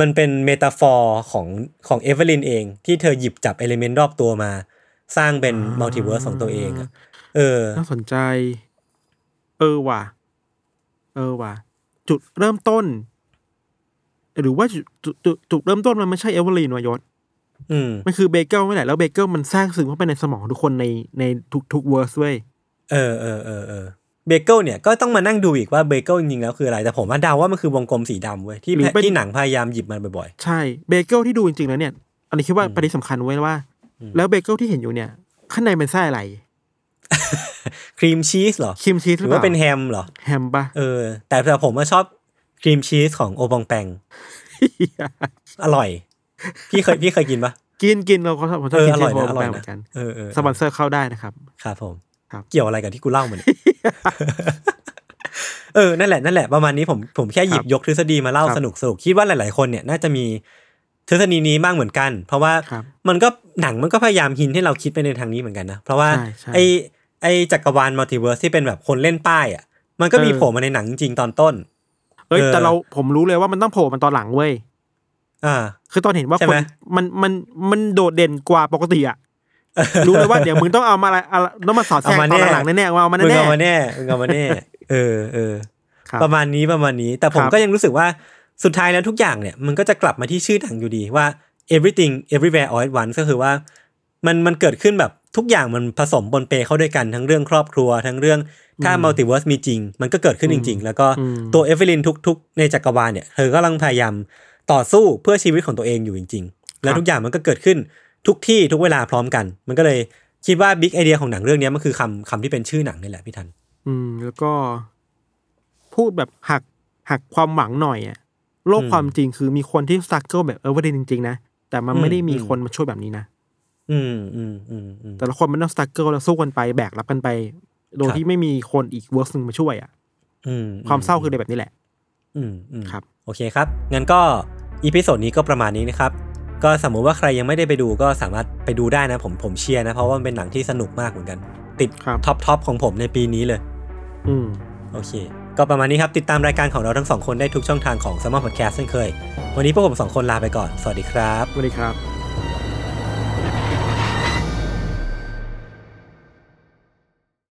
มันเป็น metaphor ของของเอเวอร์ลินเอง ที่เธอหยิบจับ element รอบตัวมา สร้างเป็น multiverse ของตัวเองอะเออน่าสนใจ เออว่ะ เออว่ะ จุดเริ่มต้น หรือว่าจุดจุดจุดจุดเริ่มต้นมันไม่ใช่เอเวอร์ลีนวายศอืมมันคือเบเกิลไม่แหละแล้วเบเกิลมันแทรกซึมเข้าไปในสมองทุกคนในในทุกทุก verse เว้ยเออเออเออเออ เบเกิลเนี่ยก็ต้องมานั่งดูอีกว่าเบเกิลจริงๆแล้วคืออะไร แต่ผมว่าเดาว่ามันคือวงกลมสีดำเว้ยที่หรือเป็น ที่หนังพยายามหยิบมันบ่อย ใช่เบเกิลที่ดูจริงๆแล้วเนี่ย อันนี้คิดว่าประเด็นสำคัญไว้ว่าแล้วเบเกิลที่เห็นอยู่เนี่ย ข้างในเป็นไส้อะไรๆ ครีมชีสเหรอครีมชีสหหรืรืออว่าเปล่าเป็นแฮมเหรอ แฮมปะเออ แต่แต่ผมว่าชอบครีมชีสของโอบองแปงอร่อย พี่เคยพี่เคยกินปะกินกินเราก็ชอบผมชเออบอกินอเชร่อยฟโฮนะมอร่อยเหมืนะอนกันเออเออสปอนเซอร์เข้าได้นะครับ ครับผมครับ เกี่ยวอะไรกับที่กูเล่ามาเนี่ยเออ นั่นแหละ นั่นแหละ ประมาณนี้ผม ผมแค่หยิบยกทฤษฎีมาเล่าครับสนุกสนุกคิดว่าหลาย ๆ คนเนี่ยน่าจะมีทฤษฎีนี้บ้างเหมือนกัน เพราะว่าครับมันก็หนังมันก็พยายาม hint ให้เราคิดไปในทางนี้เหมือนกันนะ เพราะว่าใช่ใช่ไอไอจักรวาล multiverse ที่เป็นแบบคนเล่นป้ายอะ มันก็มีเออโผล่มาในหนังจริงๆตอนต้น เอ้ยเออแต่เราผมรู้เลยว่ามันต้องโผล่มันตอนหลังเว้ย อ่า คือตอนเห็นว่าใช่คไหมนมันมันมันโดดเด่นกว่าปกติอะ รู้เลยว่าเดี๋ยวมึงต้องเอามาอะไรอะไรต้องมาสอดแทรกเอามาตอนแน่หลังๆแน่ๆว่าเอามามึงแน่เอามาแน่มึงเอามาแน่ เออเออๆครับประมาณนี้ประมาณนี้ แต่ผมครับก็ยังรู้สึกว่าสุดท้ายแล้วทุกอย่างเนี่ยมันก็จะกลับมาที่ชื่อหนังอยู่ดีว่า everything everywhere all at once ก็คือว่ามันมันเกิดขึ้นแบบทุกอย่างมันผสมปนเปเข้าด้วยกันทั้งเรื่องครอบครัว ทั้งเรื่องถ้า multiverse มีจริง มันก็เกิดขึ้นจริง ๆ แล้วก็ตัวเอเวลินทุก ๆ ในจักรวาลเนี่ยเธอกำลังพยายามต่อสู้เพื่อชีวิตของตัวเองอยู่จริง ๆ แล้วทุกอย่างมันก็เกิดขึ้น ทุกที่ทุกเวลาพร้อมกัน มันก็เลยคิดว่า big idea ของหนังเรื่องนี้มันคือคำคำที่เป็นชื่อหนังนี่แหละพี่ทัน อืม แล้วก็ พูดแบบหักหักความหวังหน่อยอะโลกอืมความจริงคือมีคนที่ struggle แบบเอเวอร์ลินจริง ๆ นะ แต่มันไม่ได้มีอืมคนมาช่วยแบบนี้นะอืมอืมอืมอืมแต่ละคนมันต้อง struggle แล้วสู้กันไปแบกรับกันไป โดยครับที่ไม่มีคนอีก verse หนึ่งมาช่วยอะอืมความเศร้าคืออะไรแบบนี้แหละอืมอืมครับ โอเคครับ งั้นก็ episode นี้ก็ประมาณนี้นะครับ ก็สมมุติว่าใครยังไม่ได้ไปดูก็สามารถไปดูได้นะผมผมเชียร์นะ เพราะว่ามันเป็นหนังที่สนุกมากเหมือนกัน ติดครับท็อปท็อปของผมในปีนี้เลย อืมโอเค ก็ประมาณนี้ครับติดตามรายการของเราทั้งสองคนได้ทุกช่องทางของ s ม m ม r Podcast เช่นเคย วันนี้พวกผมสองคนลาไปก่อน สวัสดีครับสวัสดีครับ